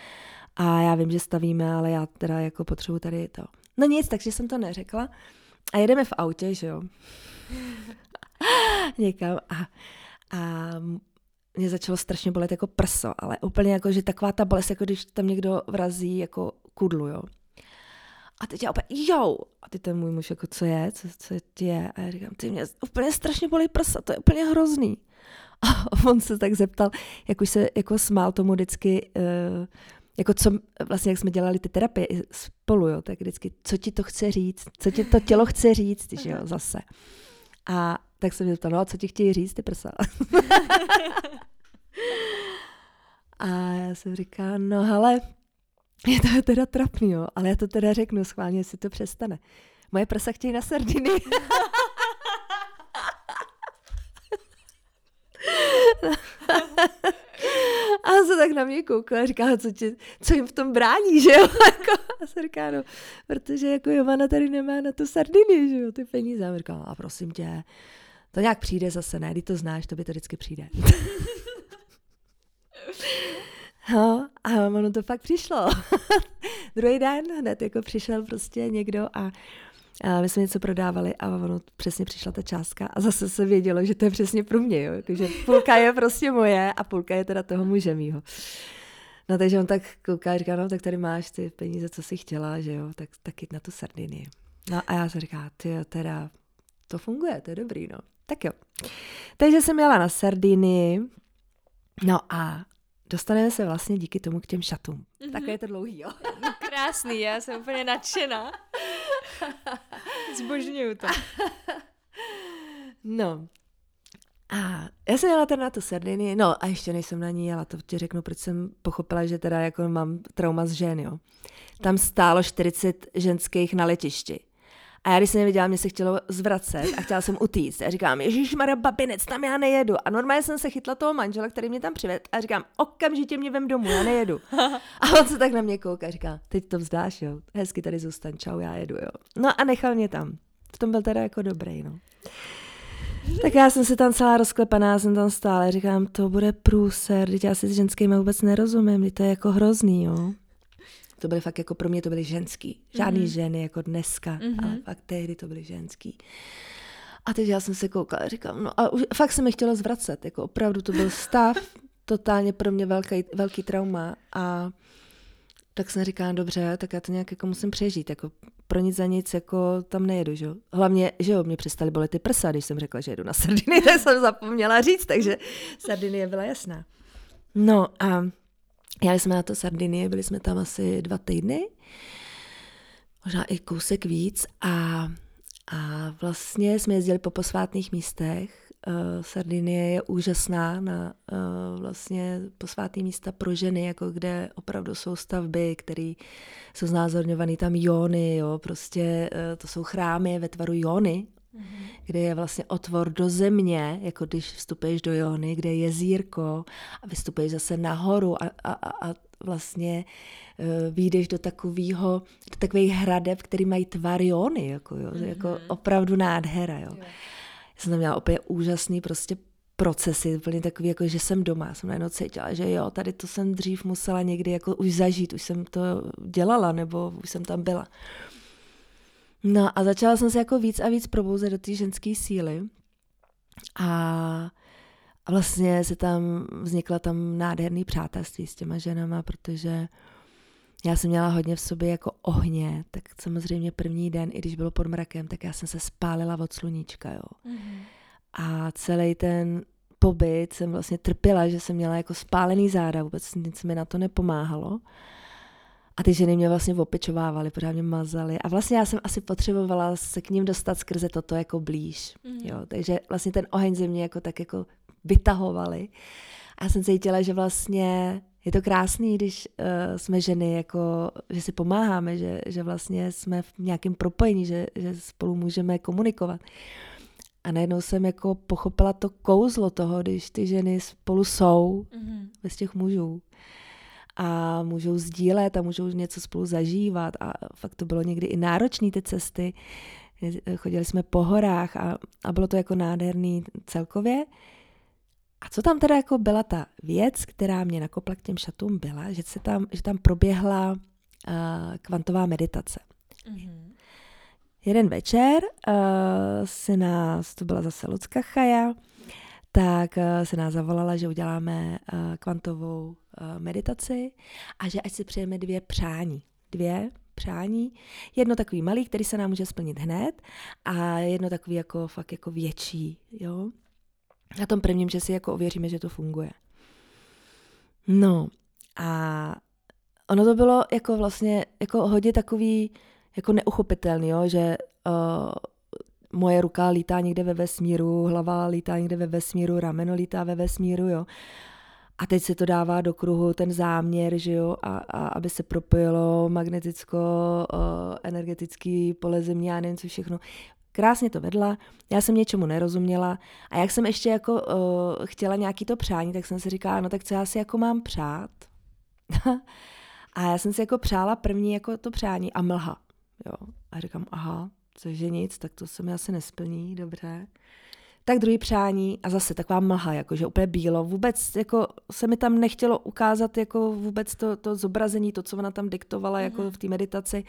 a já vím, že stavíme, ale já teda jako potřebuji tady to. No nic, takže jsem to neřekla. A jedeme v autě, že jo. Někam a, a mě začalo strašně bolet jako prso, ale úplně jako, že taková ta bolest, jako když tam někdo vrazí jako kudlu, jo. A teď já úplně, jo, a ty ten můj muž, jako co je, co, co ti je? A já říkám, ty mě úplně strašně bolí prsa, to je úplně hrozný. A on se tak zeptal, jak už se jako smál tomu vždycky, uh, jako co, vlastně jak jsme dělali ty terapie spolu, jo, tak vždycky, co ti to chce říct, co ti to tělo chce říct, že jo, zase. A tak jsem mě ptal, no a co ti chtějí říct, ty prsa? a já jsem říkala, no hele, je to teda trapný, jo, ale já to teda řeknu schválně, jestli to přestane. Moje prsa chtějí na sardiny. a se tak na mě koukala a říká, co, ti, co jim v tom brání, že jo? Jako, a se říká, no, protože jako Jovana tady nemá na to sardiny, že jo, ty peníze. A říká, a prosím tě, to nějak přijde zase, ne, když to znáš, to by to vždycky přijde. No, a ono to fakt přišlo. Druhý den hned jako přišel prostě někdo a, a my jsme něco prodávali a ono přesně přišla ta částka a zase se vědělo, že to je přesně pro mě, jo. Takže půlka je prostě moje a půlka je teda toho muže mýho. No takže on tak kouká a říká, no tak tady máš ty peníze, co jsi chtěla, že jo, tak, tak jít na tu Sardinii. No a já se říká, ty teda, to funguje, to je dobrý, no. Tak jo. Takže jsem jela na Sardinii, no a dostaneme se vlastně díky tomu k těm šatům. Mm-hmm. Takhle je to dlouhý, jo. Krásný, já jsem úplně nadšená. Zbožňuju to. no. A já jsem jela teda na tu Sardinii, no a ještě než jsem na ní jela, to ti řeknu, proč jsem pochopila, že teda jako mám trauma z žen, jo. Tam stálo 40 ženských na letišti. A já když jsem je viděla, mě se chtělo zvracet a chtěla jsem utíct. A říkám, Ježíš Mara babinec, tam já nejedu. A normálně jsem se chytla toho manžela, který mě tam přived a říkám, okamžitě mě vem domů, já nejedu. A on se tak na mě kouká a říká, teď to vzdáš, jo, hezky tady zůstaň, čau, já jedu, jo. No a nechal mě tam. V tom byl teda jako dobrý, no. Tak já jsem si tam celá rozklepaná, jsem tam stále, říkám, to bude průser, teď já si s ženskými vůbec nerozumím, to je jako hrozný, jo to byly fakt jako pro mě to byly ženský. Žádný mm-hmm. ženy jako dneska, mm-hmm. ale fakt tehdy to byly ženský. A teď já jsem se koukala a říkám, no a už, fakt se mi chtělo zvracet, jako opravdu to byl stav, totálně pro mě velký, velký trauma a tak jsem říkala, dobře, tak já to nějak jako musím přežít, jako pro nic za nic, jako tam nejedu, že jo. Hlavně, že jo, mě přestali bolet ty prsa, když jsem řekla, že jedu na Sardiny, tak jsem zapomněla říct, takže Sardinie byla jasná. No a Jeli jsme na to Sardinie, byli jsme tam asi dva týdny, možná i kousek víc a, a vlastně jsme jezdili po posvátných místech. Uh, Sardinie je úžasná na uh, vlastně posvátné místa pro ženy, jako kde opravdu jsou stavby, které jsou znázorňované tam jóny, jo, prostě uh, to jsou chrámy ve tvaru mm-hmm. Kde je vlastně otvor do země, jako když vstupuješ do Jony, kde je jezírko a vystupuješ zase nahoru a, a, a vlastně uh, vyjdeš do takového, do takových hradeb, který mají tvar Jony, jako, jo, mm-hmm. jako opravdu nádhera, jo. jo. Já jsem tam měla úplně úžasný prostě procesy, úplně takový, jako že jsem doma. Jsem najednou cítila, že jo, tady to jsem dřív musela někdy jako už zažít, už jsem to dělala, nebo už jsem tam byla. No a začala jsem se jako víc a víc probouzet do té ženské síly. A, vlastně se tam vznikla tam nádherný přátelství s těma ženama, protože já jsem měla hodně v sobě jako ohně, tak samozřejmě první den, i když bylo pod mrakem, tak já jsem se spálila od sluníčka, jo. Mm-hmm. A celý ten pobyt jsem vlastně trpěla, že jsem měla jako spálený záda, vůbec nic mi na to nepomáhalo. A ty ženy mě vlastně opečovávaly, pořád mě mazaly. A vlastně já jsem asi potřebovala se k ním dostat skrze toto jako blíž. Mm. Jo, takže vlastně ten oheň ze mě jako tak jako vytahovali. A já jsem cítila, že vlastně je to krásný, když uh, jsme ženy, jako, že si pomáháme, že, že vlastně jsme v nějakém propojení, že, že spolu můžeme komunikovat. A najednou jsem jako pochopila to kouzlo toho, když ty ženy spolu jsou mm-hmm. bez těch mužů a můžou sdílet a můžou něco spolu zažívat a fakt to bylo někdy i náročné ty cesty. Chodili jsme po horách a, a bylo to jako nádherný celkově. A co tam teda jako byla ta věc, která mě nakopla k těm šatům, byla, že, se tam, že tam proběhla uh, kvantová meditace. Mm-hmm. Jeden večer uh, si nás, to byla zase Lucka Chaja, tak uh, se nás zavolala, že uděláme uh, kvantovou meditaci a že ať si přejeme dvě přání. Dvě přání. Jedno takový malý, který se nám může splnit hned a jedno takový jako fakt jako větší, jo. Na tom prvním, že si jako ověříme, že to funguje. No a ono to bylo jako vlastně jako hodně takový jako neuchopitelný, jo, že uh, moje ruka lítá někde ve vesmíru, hlava lítá někde ve vesmíru, rameno lítá ve vesmíru, jo. A teď se to dává do kruhu ten záměr, že jo, a, a aby se propojilo magneticko, uh, energetický pole země, já nevím co všechno. Krásně to vedla, já jsem něčemu nerozuměla a jak jsem ještě jako uh, chtěla nějaký to přání, tak jsem si říkala, no tak co já si jako mám přát? a já jsem si jako přála první jako to přání a mlha. Jo. A říkám, aha, cože nic, tak to se mi asi nesplní, dobře. Tak druhý přání a zase taková mlha, jakože úplně bílo. Vůbec jako se mi tam nechtělo ukázat jako vůbec to, to zobrazení, to, co ona tam diktovala mm-hmm. jako v té meditaci.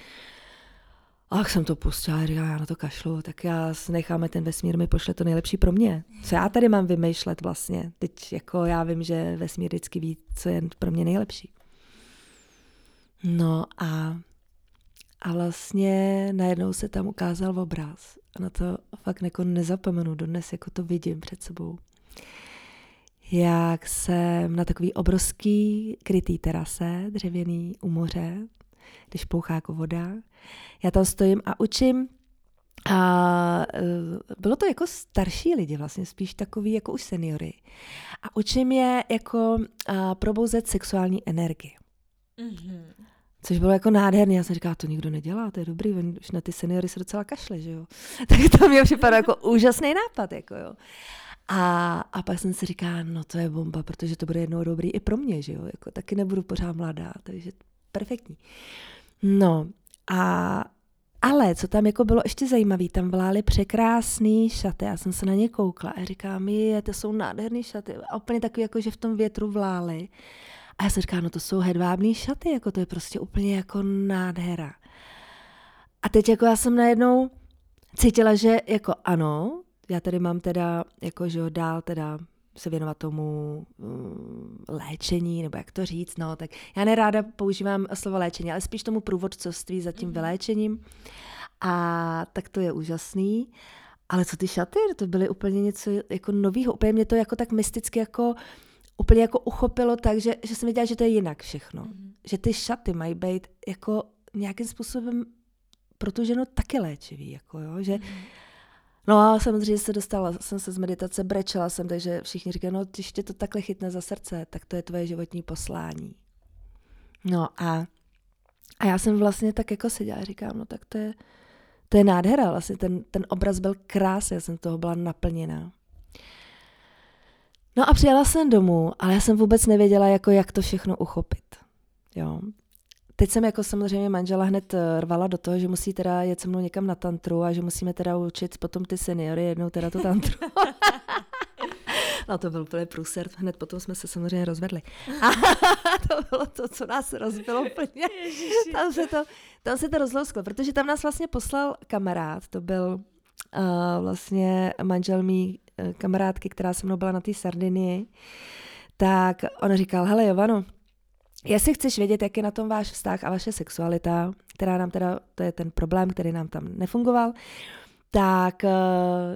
A jak jsem to pustila, říkám, já na to kašlu, tak já necháme ten vesmír, mi pošle to nejlepší pro mě. Co já tady mám vymýšlet vlastně? Teď jako já vím, že vesmír vždycky ví, co je pro mě nejlepší. No a a vlastně najednou se tam ukázal obraz. A na to fakt jako nezapomenu, dodnes jako to vidím před sebou. Jak jsem na takový obrovský krytý terase, dřevěný u moře, když plouchá jako voda. Já tam stojím a učím a e, bylo to jako starší lidi, vlastně spíš takový jako už seniory. A učím je jako probouzet sexuální energii. Mm-hmm. Což bylo jako nádherný. Já jsem říkala, to nikdo nedělá, to je dobrý, už na ty seniory se docela kašle, že jo. tak to mě připadalo jako úžasný nápad, jako jo. A, a pak jsem si říkala, no to je bomba, protože to bude jednou dobrý i pro mě, že jo. Jako, taky nebudu pořád mladá, takže perfektní. No a ale co tam jako bylo ještě zajímavé, tam vlály překrásné šaty, já jsem se na ně koukla a říkám, je, to jsou nádherné šaty. A úplně takový, jako že v tom větru vlály. A já jsem říkala, no to jsou hedvábné šaty, jako to je prostě úplně jako nádhera. A teď jako já jsem najednou cítila, že jako ano, já tady mám teda, jako že dál teda se věnovat tomu um, léčení, nebo jak to říct, no, tak já neráda používám slovo léčení, ale spíš tomu průvodcovství za tím mm-hmm. vyléčením. A tak to je úžasný. Ale co ty šaty, to byly úplně něco jako nového, úplně mě to jako tak mysticky jako úplně jako uchopilo tak, že, že jsem věděla, že to je jinak všechno. Mm-hmm. Že ty šaty mají být jako nějakým způsobem pro tu ženu taky léčivý, jako jo, že mm-hmm. No a samozřejmě se dostala jsem se z meditace, brečela jsem, takže všichni říkají, no když tě to takhle chytne za srdce, tak to je tvoje životní poslání. No a, a já jsem vlastně tak jako seděla a říkám, no tak to je, to je nádhera, vlastně ten, ten obraz byl krásný, já jsem toho byla naplněná. No a přijela jsem domů, ale já jsem vůbec nevěděla, jako jak to všechno uchopit. Jo. Teď jsem jako samozřejmě manžela hned eh, rvala do toho, že musí teda jet se mnou někam na tantru a že musíme teda učit potom ty seniory jednou teda tu tantru. No to byl úplně průser, hned potom jsme se samozřejmě rozvedli. A to bylo to, co nás rozbilo úplně. Tam se to, tam se to rozlousklo, protože tam nás vlastně poslal kamarád, to byl uh, vlastně manžel mý kamarádky, která se mnou byla na té Sardinii, tak on říkal, hele Jovano, jestli chceš vědět, jak je na tom váš vztah a vaše sexualita, která nám teda, to je ten problém, který nám tam nefungoval, tak uh,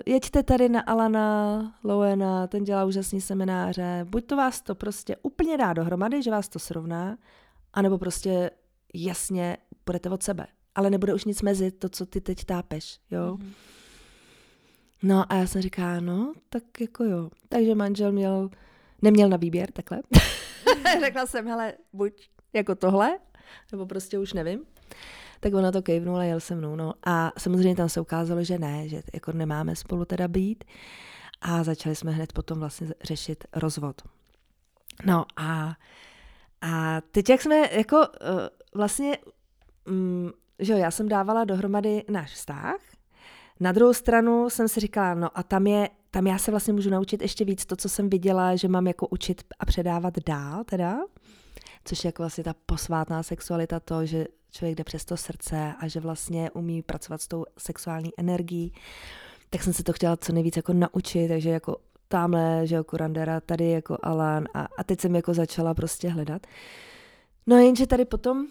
jeďte tady na Alana Lowena, ten dělá úžasný semináře, buď to vás to prostě úplně dá dohromady, že vás to srovná, anebo prostě jasně budete od sebe. Ale nebude už nic mezi to, co ty teď tápeš, jo. Mm-hmm. No a já jsem říká, no, tak jako jo. Takže manžel měl, neměl na výběr, takhle. Řekla jsem, hele, buď jako tohle, nebo prostě už nevím. Tak ona to kejvnula, jel se mnou. No. A samozřejmě tam se ukázalo, že ne, že jako nemáme spolu teda být. A začali jsme hned potom vlastně řešit rozvod. No a, a teď, jak jsme jako uh, vlastně, um, že jo, já jsem dávala dohromady náš vztah, na druhou stranu jsem si říkala, no a tam je, tam já se vlastně můžu naučit ještě víc to, co jsem viděla, že mám jako učit a předávat dál teda, což je jako vlastně ta posvátná sexualita, to, že člověk jde přes to srdce a že vlastně umí pracovat s tou sexuální energií, tak jsem se to chtěla co nejvíc jako naučit, takže jako tamhle, že jo, Kurandera, tady jako Alan a, a teď jsem jako začala prostě hledat. No jenže tady potom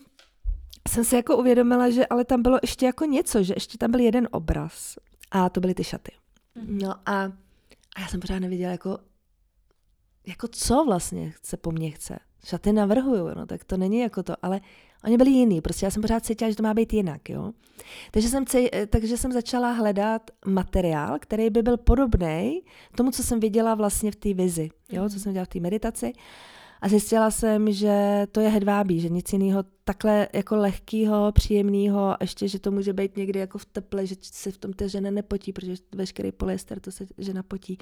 jsem si jako uvědomila, že ale tam bylo ještě jako něco, že ještě tam byl jeden obraz a to byly ty šaty. Mhm. No a, a já jsem pořád neviděla jako, jako co vlastně se po mně chce. Šaty navrhuju, no tak to není jako to, ale oni byli jiný, prostě já jsem pořád cítila, že to má být jinak, jo. Takže jsem, takže jsem začala hledat materiál, který by byl podobný tomu, co jsem viděla vlastně v té vizi, jo, co mhm. jsem viděla v té meditaci. A zjistila jsem, že to je hedvábí, že nic jiného takhle jako lehkýho, příjemného, a ještě, že to může být někdy jako v teple, že se v tom ta žena nepotí, protože veškerý polyester to se žena potí.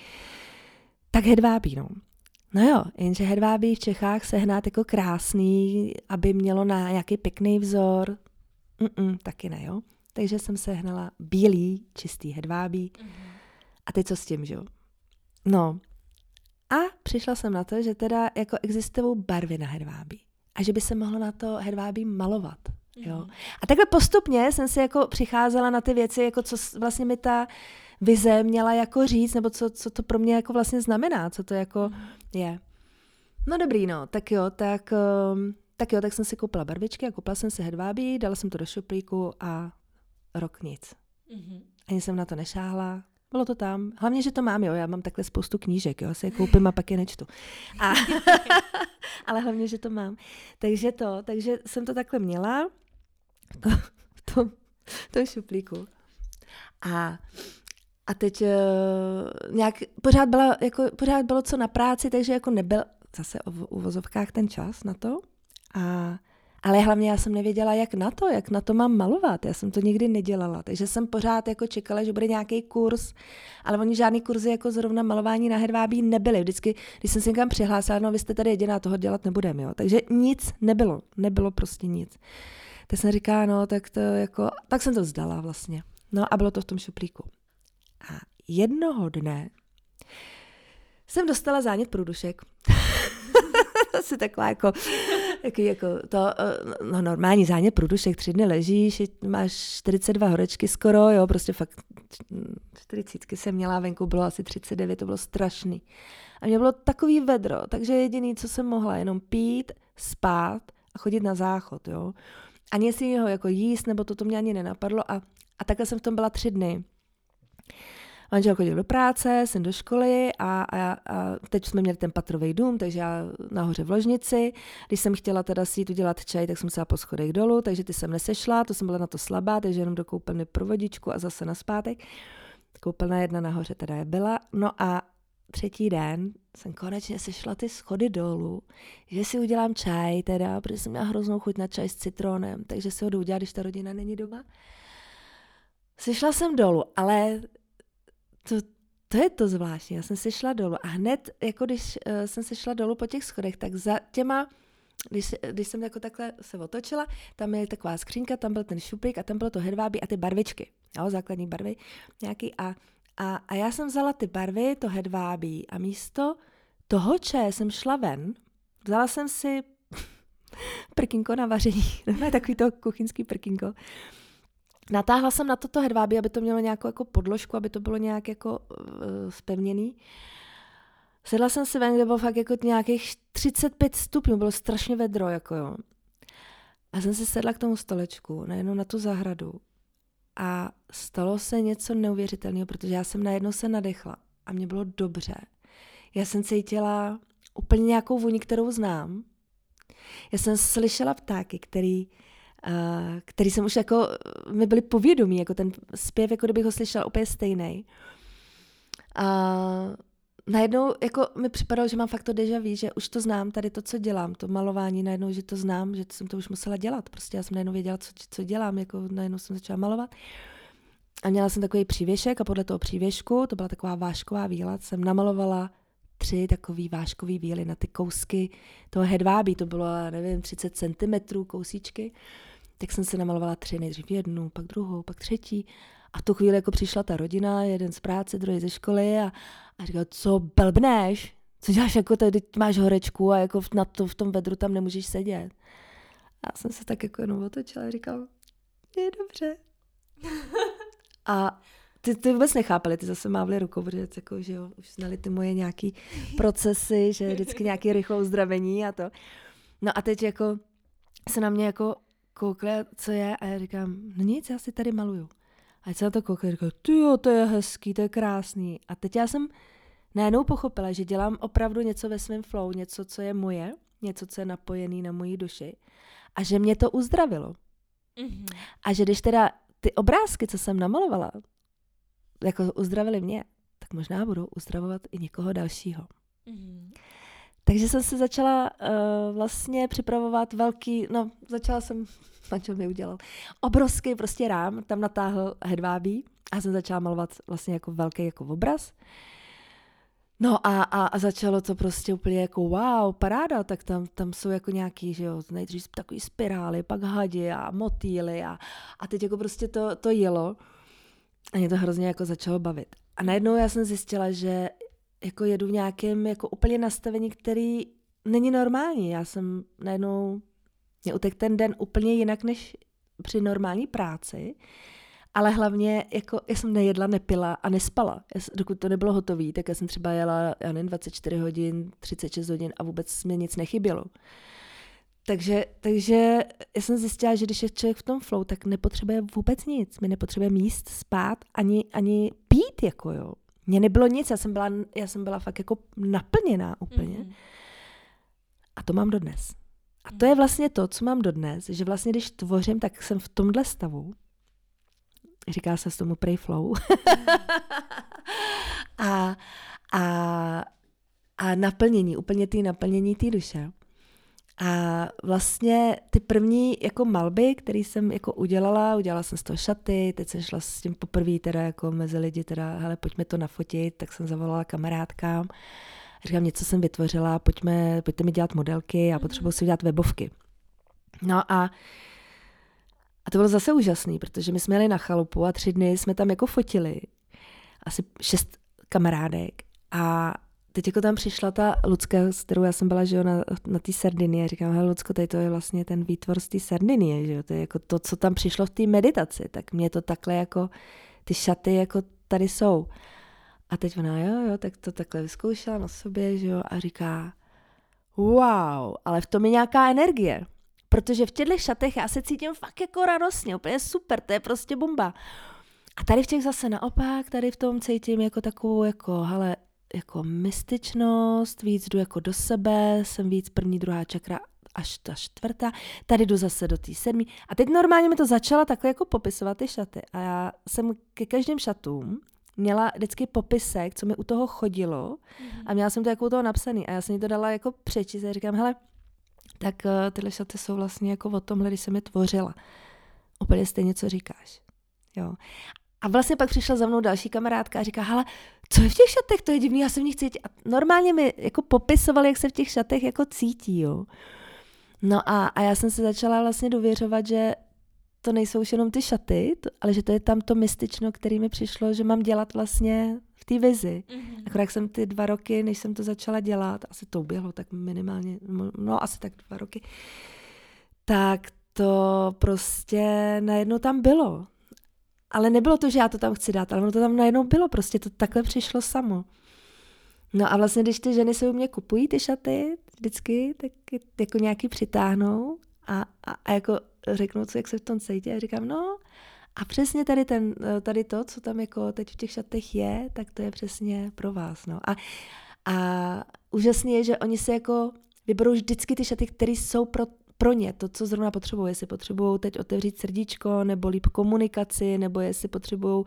Tak hedvábí, no. No jo, jenže hedvábí v Čechách sehnat jako krásný, aby mělo na nějaký pěkný vzor. Mm-mm, taky ne, jo. Takže jsem sehnala bílý, čistý hedvábí. Mm-hmm. A teď co s tím, že jo? No, a přišla jsem na to, že teda jako existují barvy na hedvábí. A že by se mohlo na to hedvábí malovat. Jo. Mhm. A takhle postupně jsem si jako přicházela na ty věci, jako co vlastně mi ta vize měla jako říct, nebo co, co to pro mě jako vlastně znamená, co to jako mhm. je. No dobrý, no, tak jo, tak, um, tak jo, tak jsem si koupila barvičky a koupila jsem si hedvábí, dala jsem to do šuplíku a rok nic. Mm-hmm. Ani jsem na to nešáhla, bylo to tam. Hlavně, že to mám, jo, já mám takhle spoustu knížek, jo, si je koupím a pak je nečtu. A, ale hlavně, že to mám. Takže to, takže jsem to takhle měla v tom, v tom šuplíku. A, a teď uh, nějak, pořád, byla, jako, pořád bylo co na práci, takže jako nebyl zase v uvozovkách ten čas na to. A ale hlavně já jsem nevěděla, jak na to, jak na to mám malovat. Já jsem to nikdy nedělala, takže jsem pořád jako čekala, že bude nějaký kurz, ale oni žádný kurzy jako zrovna malování na hedvábí nebyly. Vždycky, když jsem se někam přihlásila, no vy jste tady jediná, toho dělat nebudeme, jo. Takže nic nebylo, nebylo prostě nic. Tak jsem říká, no tak to jako, tak jsem to vzdala vlastně. No a bylo to v tom šuplíku. A jednoho dne jsem dostala zánět průdušek. Asi taková jako Jaký jako to, eh, no normální zánět průdušek, tři dny ležíš, máš 42 horečky skoro, jo, prostě fakt 40 jsem měla, venku bylo asi 39, to bylo strašný. A mě bylo takový vedro, takže jediný, co jsem mohla, jenom pít, spát a chodit na záchod, jo. A nic jiného jako jíst, nebo to, to mě ani nenapadlo a, a takhle jsem v tom byla tři dny. Manžel chodil do práce, jsem do školy a, a, a teď jsme měli ten patrový dům, takže já nahoře v ložnici. Když jsem chtěla teda si jít udělat čaj, tak jsem se po schodech dolů, takže ty jsem nesešla, to jsem byla na to slabá, takže jenom do koupelny pro vodičku a zase na zpátek. Koupelna jedna nahoře teda je byla. No a třetí den jsem konečně sešla ty schody dolů, že si udělám čaj teda, protože jsem měla hroznou chuť na čaj s citronem, takže si ho jdu udělat, když ta rodina není doma. Sešla jsem dolů, ale to, to je to zvláštní. Já jsem se šla dolů a hned, jako když uh, jsem se šla dolů po těch schodech, tak za těma, když, když jsem jako takhle se otočila, tam je taková skřínka, tam byl ten šupík a tam bylo to hedvábí a ty barvičky, jo, základní barvy nějaký a, a, a já jsem vzala ty barvy, to hedvábí a místo toho če jsem šla ven, vzala jsem si prkinko na vaření, takový to kuchyňský prkinko, Natáhla jsem na toto hedvábí, aby to mělo nějakou jako podložku, aby to bylo nějak jako uh, spevněný. Sedla jsem si ven, kde bylo fakt jako nějakých 35 stupňů, bylo strašně vedro, jako jo. A jsem si sedla k tomu stolečku, najednou na tu zahradu. A stalo se něco neuvěřitelného, protože já jsem najednou se nadechla a mě bylo dobře. Já jsem cítila úplně nějakou vůni, kterou znám. Já jsem slyšela ptáky, který který jsem už jako, mi byli povědomí, jako ten zpěv, jako kdybych ho slyšela úplně stejný. A najednou jako mi připadalo, že mám fakt to deja vu, že už to znám, tady to, co dělám, to malování, najednou, že to znám, že jsem to už musela dělat. Prostě já jsem najednou věděla, co, co dělám, jako najednou jsem začala malovat. A měla jsem takový přívěšek a podle toho přívěšku, to byla taková vášková víla, jsem namalovala tři takový váškový víly na ty kousky toho hedvábí, to bylo, nevím, 30 cm kousíčky. Tak jsem se namalovala tři, nejdřív jednu, pak druhou, pak třetí. A tu chvíli jako přišla ta rodina, jeden z práce, druhý ze školy a, a říkal, co blbneš? Co děláš, jako tady máš horečku a jako na to, v tom vedru tam nemůžeš sedět. A já jsem se tak jako jenom otočila a říkal, je dobře. a ty, ty vůbec nechápali, ty zase mávli rukou, protože jako, že jo, už znali ty moje nějaký procesy, že vždycky nějaký rychlou uzdravení a to. No a teď jako se na mě jako koukli, co je a já říkám, no nic, já si tady maluju. A já se na to koukli, říkám, ty jo, to je hezký, to je krásný. A teď já jsem najednou pochopila, že dělám opravdu něco ve svém flow, něco, co je moje, něco, co je napojený na moji duši a že mě to uzdravilo. Mm-hmm. A že když teda ty obrázky, co jsem namalovala, jako uzdravili mě, tak možná budou uzdravovat i někoho dalšího. Mm-hmm. Takže jsem se začala uh, vlastně připravovat velký, no začala jsem, manžel mi udělal, obrovský prostě rám, tam natáhl hedvábí a jsem začala malovat vlastně jako velký jako obraz. No a, a, a začalo to prostě úplně jako wow, paráda, tak tam, tam jsou jako nějaký, že jo, nejdřív takový spirály, pak hadi a motýly a, a teď jako prostě to, to jelo. A mě to hrozně jako začalo bavit. A najednou já jsem zjistila, že jako jedu v nějakém jako úplně nastavení, který není normální. Já jsem najednou, mě utek ten den úplně jinak než při normální práci, ale hlavně jako já jsem nejedla, nepila a nespala. Já, dokud to nebylo hotové, tak já jsem třeba jela, já nevím, 24 hodin, 36 hodin a vůbec mě nic nechybělo. Takže, takže já jsem zjistila, že když je člověk v tom flow, tak nepotřebuje vůbec nic. My nepotřebujeme jíst, spát, ani, ani pít, jako jo. Mně nebylo nic, já jsem byla, já jsem byla fakt jako naplněná úplně. Mm-hmm. A to mám dodnes. A to je vlastně to, co mám dodnes, že vlastně když tvořím, tak jsem v tomhle stavu. Říká se s tomu pray flow. a, a, a naplnění, úplně ty naplnění té duše. A vlastně ty první jako malby, které jsem jako udělala, udělala jsem z toho šaty, teď jsem šla s tím poprvé teda jako mezi lidi, teda hele, pojďme to nafotit, tak jsem zavolala kamarádkám. Říkám, něco jsem vytvořila, pojďme, pojďte mi dělat modelky a potřebuji si dělat webovky. No a a to bylo zase úžasný, protože my jsme jeli na chalupu a tři dny jsme tam jako fotili. Asi šest kamarádek. A teď jako tam přišla ta Lucka, s kterou já jsem byla, že jo, na, na té Sardinie. Říkám, hele Lucko, tady to je vlastně ten výtvor z té Sardinie, že jo, to je jako to, co tam přišlo v té meditaci, tak mě to takhle jako, ty šaty jako tady jsou. A teď ona, jo, jo, tak to takhle vyzkoušela na sobě, že jo, a říká, wow, ale v tom je nějaká energie. Protože v těchto šatech já se cítím fakt jako radostně, úplně super, to je prostě bomba. A tady v těch zase naopak, tady v tom cítím jako takovou, jako, hele, jako mystičnost, víc jdu jako do sebe, jsem víc první, druhá čakra až ta čtvrtá, tady jdu zase do té sedmí. A teď normálně mi to začala takhle jako popisovat ty šaty. A já jsem ke každým šatům měla vždycky popisek, co mi u toho chodilo mm-hmm. a měla jsem to jako u toho napsaný a já jsem jí to dala jako přečíst a říkám, hele, tak uh, tyhle šaty jsou vlastně jako o tomhle, když jsem je tvořila. Úplně stejně, co říkáš. Jo. A vlastně pak přišla za mnou další kamarádka a říká, hele, co je v těch šatech, to je divný, já se v nich cítím. A normálně mi jako popisovali, jak se v těch šatech jako cítí, jo. No a, a já jsem se začala vlastně dověřovat, že to nejsou už jenom ty šaty, to, ale že to je tam to mystično, který mi přišlo, že mám dělat vlastně v té vizi. Mm-hmm. Akorát jsem ty dva roky, než jsem to začala dělat, asi to uběhlo tak minimálně, no asi tak dva roky, tak to prostě najednou tam bylo. Ale nebylo to, že já to tam chci dát, ale ono to tam najednou bylo, prostě to takhle přišlo samo. No a vlastně, když ty ženy se u mě kupují ty šaty vždycky, tak jako nějaký přitáhnou a, a, a jako řeknou, co, jak se v tom cítí a říkám, no a přesně tady, ten, tady to, co tam jako teď v těch šatech je, tak to je přesně pro vás. No. A, a úžasně je, že oni se jako vyberou vždycky ty šaty, které jsou pro, pro ně to, co zrovna potřebují, jestli potřebují teď otevřít srdíčko, nebo líp komunikaci, nebo jestli potřebují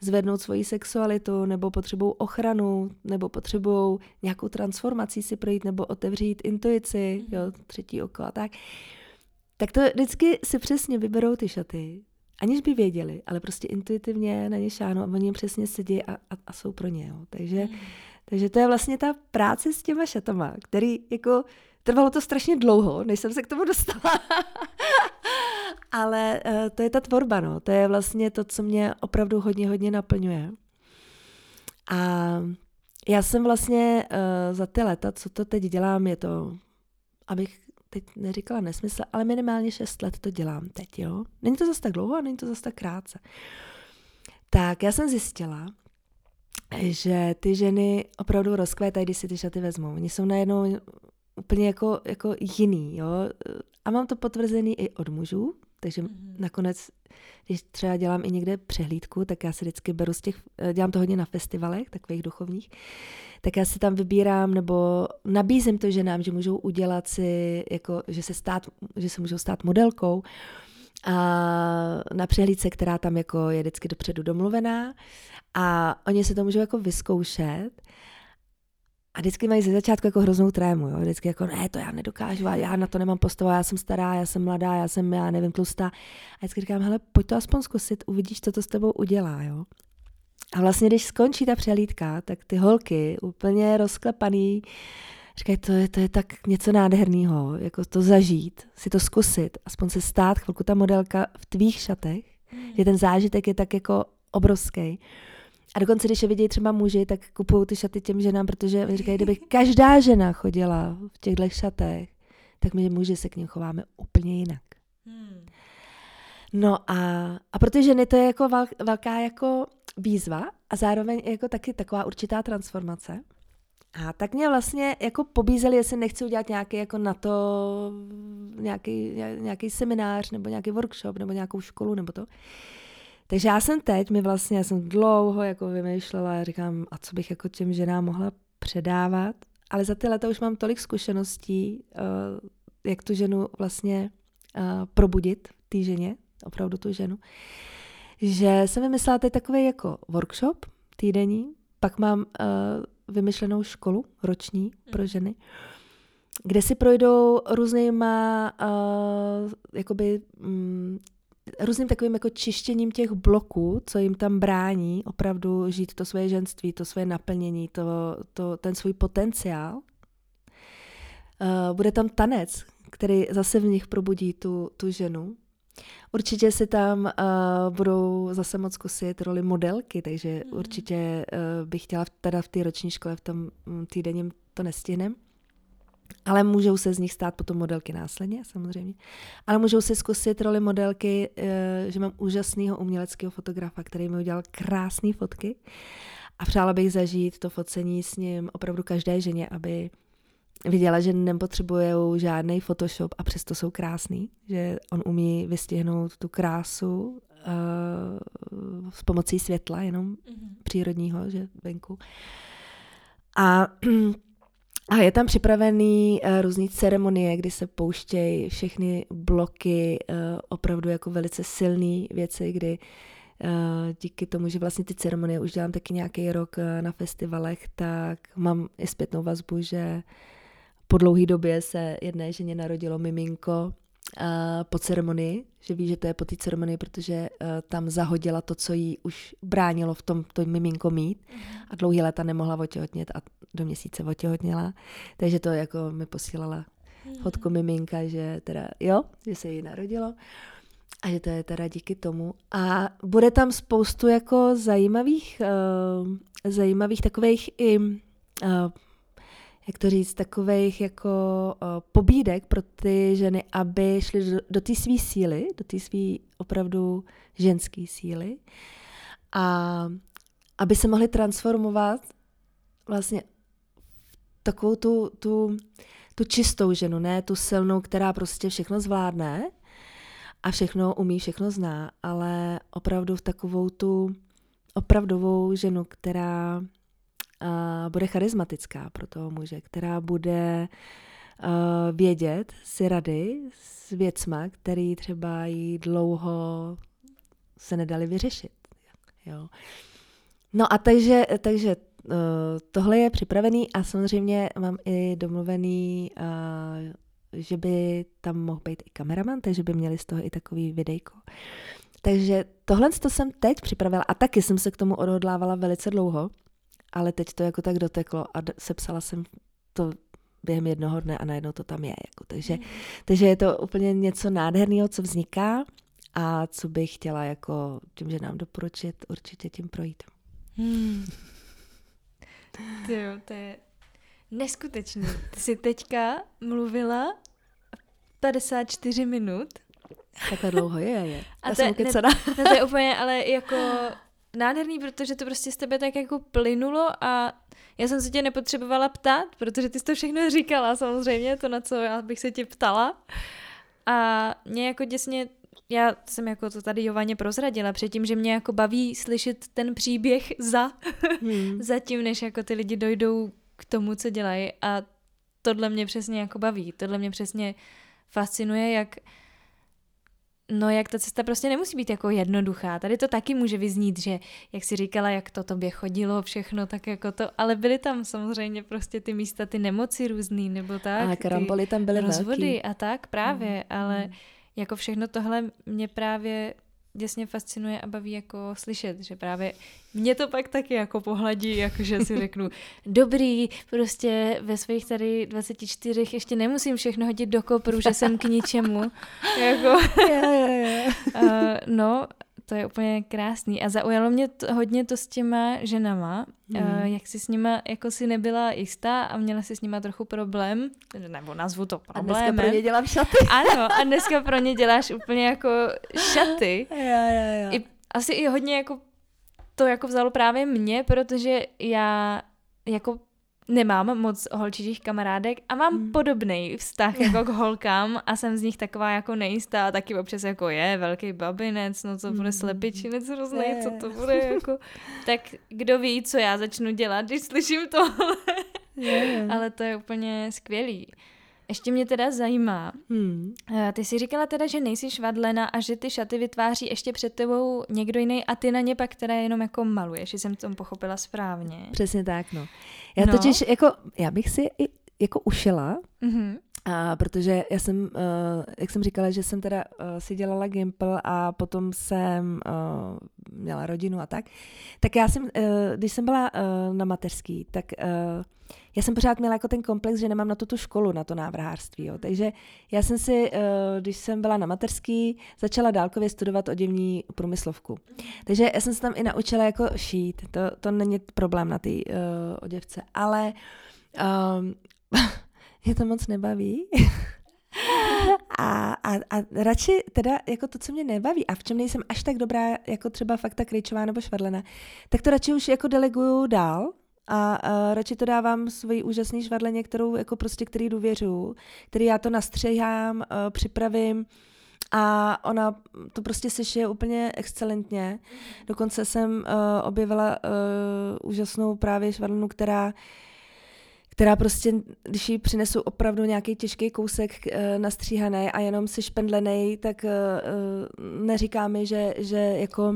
zvednout svoji sexualitu, nebo potřebují ochranu, nebo potřebují nějakou transformací si projít, nebo otevřít intuici, jo, třetí oko a tak. Tak to vždycky si přesně vyberou ty šaty, aniž by věděli, ale prostě intuitivně na ně šáhnou a oni přesně sedí a, a, a jsou pro ně. Jo. Takže, mm. takže to je vlastně ta práce s těma šatama, který jako trvalo to strašně dlouho, než jsem se k tomu dostala. ale uh, to je ta tvorba, no. To je vlastně to, co mě opravdu hodně, hodně naplňuje. A já jsem vlastně uh, za ty leta, co to teď dělám, je to, abych teď neříkala nesmysl, ale minimálně 6 let to dělám teď, jo. Není to zase tak dlouho a není to zase tak krátce. Tak já jsem zjistila, že ty ženy opravdu rozkvétají, když si ty šaty vezmou. Oni jsou najednou úplně jako, jako jiný, jo. A mám to potvrzený i od mužů, takže mm-hmm. nakonec, když třeba dělám i někde přehlídku, tak já si vždycky beru z těch, dělám to hodně na festivalech, takových duchovních, tak já si tam vybírám nebo nabízím to ženám, že můžou udělat si, jako, že, se stát, že se můžou stát modelkou a na přehlídce, která tam jako je vždycky dopředu domluvená a oni se to můžou jako vyzkoušet a vždycky mají ze začátku jako hroznou trému, jo? vždycky jako ne, to já nedokážu, já na to nemám postavu, já jsem stará, já jsem mladá, já jsem, já nevím, tlustá. A vždycky říkám, hele, pojď to aspoň zkusit, uvidíš, co to s tebou udělá, jo. A vlastně, když skončí ta přelídka, tak ty holky úplně rozklepaný, říkají, to je, to je tak něco nádherného, jako to zažít, si to zkusit, aspoň se stát chvilku ta modelka v tvých šatech, mm. že ten zážitek je tak jako obrovský. A dokonce, když je vidějí třeba muži, tak kupují ty šaty těm ženám, protože říkají, kdyby každá žena chodila v těchto šatech, tak my muži se k ním chováme úplně jinak. Hmm. No a, a protože ženy to je jako velká jako výzva a zároveň jako taky taková určitá transformace. A tak mě vlastně jako pobízeli, jestli nechci udělat nějaký jako na to, nějaký, nějaký seminář nebo nějaký workshop nebo nějakou školu nebo to. Takže já jsem teď, mi vlastně, já jsem dlouho jako vymýšlela, říkám, a co bych jako těm ženám mohla předávat, ale za ty leta už mám tolik zkušeností, uh, jak tu ženu vlastně uh, probudit, té ženě, opravdu tu ženu, že jsem vymyslela teď takový jako workshop týdenní, pak mám uh, vymyšlenou školu roční pro mm. ženy, kde si projdou různýma uh, jakoby um, různým takovým jako čištěním těch bloků, co jim tam brání opravdu žít to svoje ženství, to svoje naplnění, to, to, ten svůj potenciál. Uh, bude tam tanec, který zase v nich probudí tu, tu ženu. Určitě si tam uh, budou zase moc zkusit roli modelky, takže mm. určitě uh, bych chtěla teda v té roční škole v tom mm, týdenním to nestihnem. Ale můžou se z nich stát potom modelky následně, samozřejmě. Ale můžou si zkusit roli modelky, uh, že mám úžasného uměleckého fotografa, který mi udělal krásné fotky. A přála bych zažít to focení s ním opravdu každé ženě, aby viděla, že nepotřebuje žádný Photoshop a přesto jsou krásný, že on umí vystihnout tu krásu uh, s pomocí světla, jenom mm-hmm. přírodního, že venku. A, a je tam připravený uh, různý ceremonie, kdy se pouštějí všechny bloky, uh, opravdu jako velice silné věci, kdy Uh, díky tomu, že vlastně ty ceremonie už dělám taky nějaký rok uh, na festivalech, tak mám i zpětnou vazbu, že po dlouhé době se jedné ženě narodilo miminko po ceremonii, že ví, že to je po té ceremonii, protože uh, tam zahodila to, co jí už bránilo v tom to miminko mít a dlouhý léta nemohla otěhotnět a do měsíce otěhotněla. Takže to jako mi posílala mhm. fotku miminka, že teda jo, že se jí narodilo a že to je teda díky tomu. A bude tam spoustu jako zajímavých, uh, zajímavých takových i uh, jak to říct, takových jako uh, pobídek pro ty ženy, aby šly do, do té své síly, do té své opravdu ženské síly. A aby se mohly transformovat vlastně takovou tu, tu, tu čistou ženu, ne tu silnou, která prostě všechno zvládne a všechno umí, všechno zná, ale opravdu v takovou tu opravdovou ženu, která a bude charismatická pro toho muže, která bude vědět si rady s věcma, který třeba jí dlouho se nedali vyřešit. Jo. No a takže, takže uh, tohle je připravený a samozřejmě mám i domluvený, uh, že by tam mohl být i kameraman, takže by měli z toho i takový videjko. Takže tohle to jsem teď připravila a taky jsem se k tomu odhodlávala velice dlouho, ale teď to jako tak doteklo a sepsala jsem to během jednoho dne a najednou to tam je. Jako, takže, mm. takže je to úplně něco nádherného, co vzniká a co bych chtěla jako tím, že nám doporučit, určitě tím projít. Hmm. Tyjo, to je neskutečný. Ty jsi teďka mluvila 54 minut. Takhle dlouho je, je. A Já to, jsem ne, ne, to je úplně ale jako nádherný, protože to prostě z tebe tak jako plynulo a já jsem se tě nepotřebovala ptát, protože ty jsi to všechno říkala samozřejmě, to na co já bych se tě ptala. A mě jako děsně já jsem jako to tady Jovaně prozradila předtím, že mě jako baví slyšet ten příběh za, hmm. zatím, než jako ty lidi dojdou k tomu, co dělají a tohle mě přesně jako baví, tohle mě přesně fascinuje, jak No jak ta cesta prostě nemusí být jako jednoduchá. Tady to taky může vyznít, že jak si říkala, jak to tobě chodilo všechno, tak jako to, ale byly tam samozřejmě prostě ty místa, ty nemoci různý, nebo tak. Ale karamboly tam byly rozvody velký. a tak právě, mm. ale jako všechno tohle mě právě děsně fascinuje a baví jako slyšet, že právě mě to pak taky jako pohladí, jakože si řeknu, dobrý, prostě ve svých tady 24 ještě nemusím všechno hodit do kopru, že jsem k ničemu. jako, yeah, yeah, yeah. uh, no, to je úplně krásný. A zaujalo mě to, hodně to s těma ženama, mm. uh, jak jsi s nima jako si nebyla jistá a měla si s nima trochu problém, nebo nazvu to problémem. A dneska pro ně dělám šaty. ano, a dneska pro ně děláš úplně jako šaty. Já, já, já. I, asi i hodně jako to jako vzalo právě mě, protože já jako nemám moc holčičích kamarádek a mám mm. podobný vztah jako k holkám a jsem z nich taková jako nejistá a taky občas jako je velký babinec, no co bude hmm. slepičinec hrozný, co to bude jako, tak kdo ví, co já začnu dělat, když slyším tohle. Yeah. Ale to je úplně skvělý. Ještě mě teda zajímá, hmm. Eh, ty jsi říkala teda, že nejsi švadlena a že ty šaty vytváří ještě před tebou někdo jiný a ty na ně pak teda jenom jako maluješ, že jsem to pochopila správně. Přesně tak, no. Já no. totiž jako, já bych si i jako ušila, mm-hmm. A protože já jsem, uh, jak jsem říkala, že jsem teda uh, si dělala Gimple a potom jsem uh, měla rodinu a tak, tak já jsem, uh, když jsem byla uh, na mateřský, tak uh, já jsem pořád měla jako ten komplex, že nemám na to tu školu, na to návrhářství. Jo. Takže já jsem si, uh, když jsem byla na mateřský, začala dálkově studovat oděvní průmyslovku. Takže já jsem se tam i naučila jako šít. To, to není problém na ty uh, oděvce. Ale um, mě to moc nebaví. A, a, a radši teda jako to, co mě nebaví a v čem nejsem až tak dobrá, jako třeba fakt ta kryčová nebo švadlena, tak to radši už jako deleguju dál a, a radši to dávám svoji úžasný švadleně, kterou jako prostě, který důvěřuju, který já to nastřihám, uh, připravím a ona to prostě sešije úplně excelentně. Dokonce jsem uh, objevila uh, úžasnou právě švadlenu, která která prostě, když jí přinesu opravdu nějaký těžký kousek uh, nastříhaný a jenom si špendlený, tak uh, neříká mi, že, že jako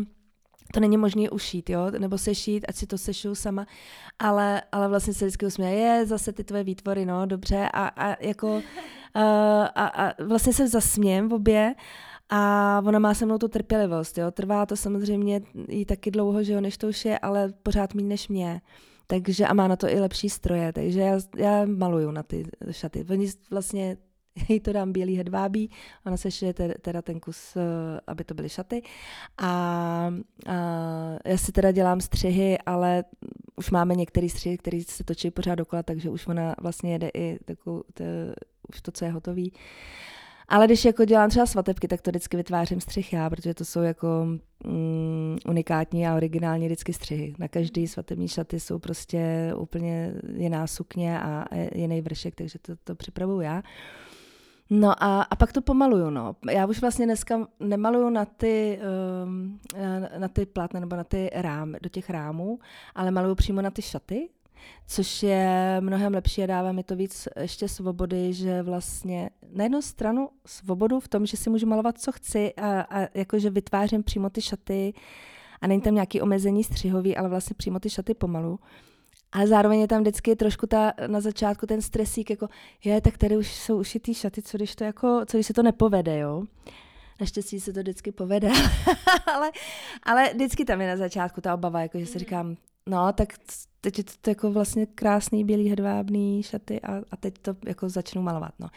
to není možné ušít, jo, nebo sešít, ať si to sešu sama, ale, ale vlastně se vždycky usměje, je zase ty tvoje výtvory, no, dobře, a, a jako, uh, a, a vlastně se zasmějem v obě, a ona má se mnou tu trpělivost, jo. Trvá to samozřejmě i taky dlouho, že jo, než to už je, ale pořád méně než mě. Takže a má na to i lepší stroje, takže já, já maluju na ty šaty. Oni vlastně jí to dám bílý hedvábí, ona se šije teda ten kus, eh, aby to byly šaty. A, a já si teda dělám střihy, ale už máme některé střihy, které se točí pořád dokola, takže už ona vlastně jede i takovou, to, už to, co je hotový. Ale když jako dělám třeba svatebky, tak to vždycky vytvářím střih já, protože to jsou jako mm, unikátní a originální vždycky střihy. Na každý svatební šaty jsou prostě úplně jiná sukně a jiný vršek, takže to, to připravuju já. No a, a pak to pomaluju, no. Já už vlastně dneska nemaluju na ty, um, na ty plátna nebo na ty rám, do těch rámů, ale maluju přímo na ty šaty. Což je mnohem lepší a dává mi to víc ještě svobody, že vlastně na jednu stranu svobodu v tom, že si můžu malovat, co chci a, a jakože vytvářím přímo ty šaty a není tam nějaký omezení střihový, ale vlastně přímo ty šaty pomalu. Ale zároveň je tam vždycky trošku ta, na začátku ten stresík, jako je, tak tady už jsou ušitý šaty, co když to jako, co když se to nepovede, jo. Naštěstí se to vždycky povede, ale, ale vždycky tam je na začátku ta obava, jako že si mm. říkám, no tak teď je to jako vlastně krásný bílý hedvábný šaty a, a teď to jako začnu malovat, no.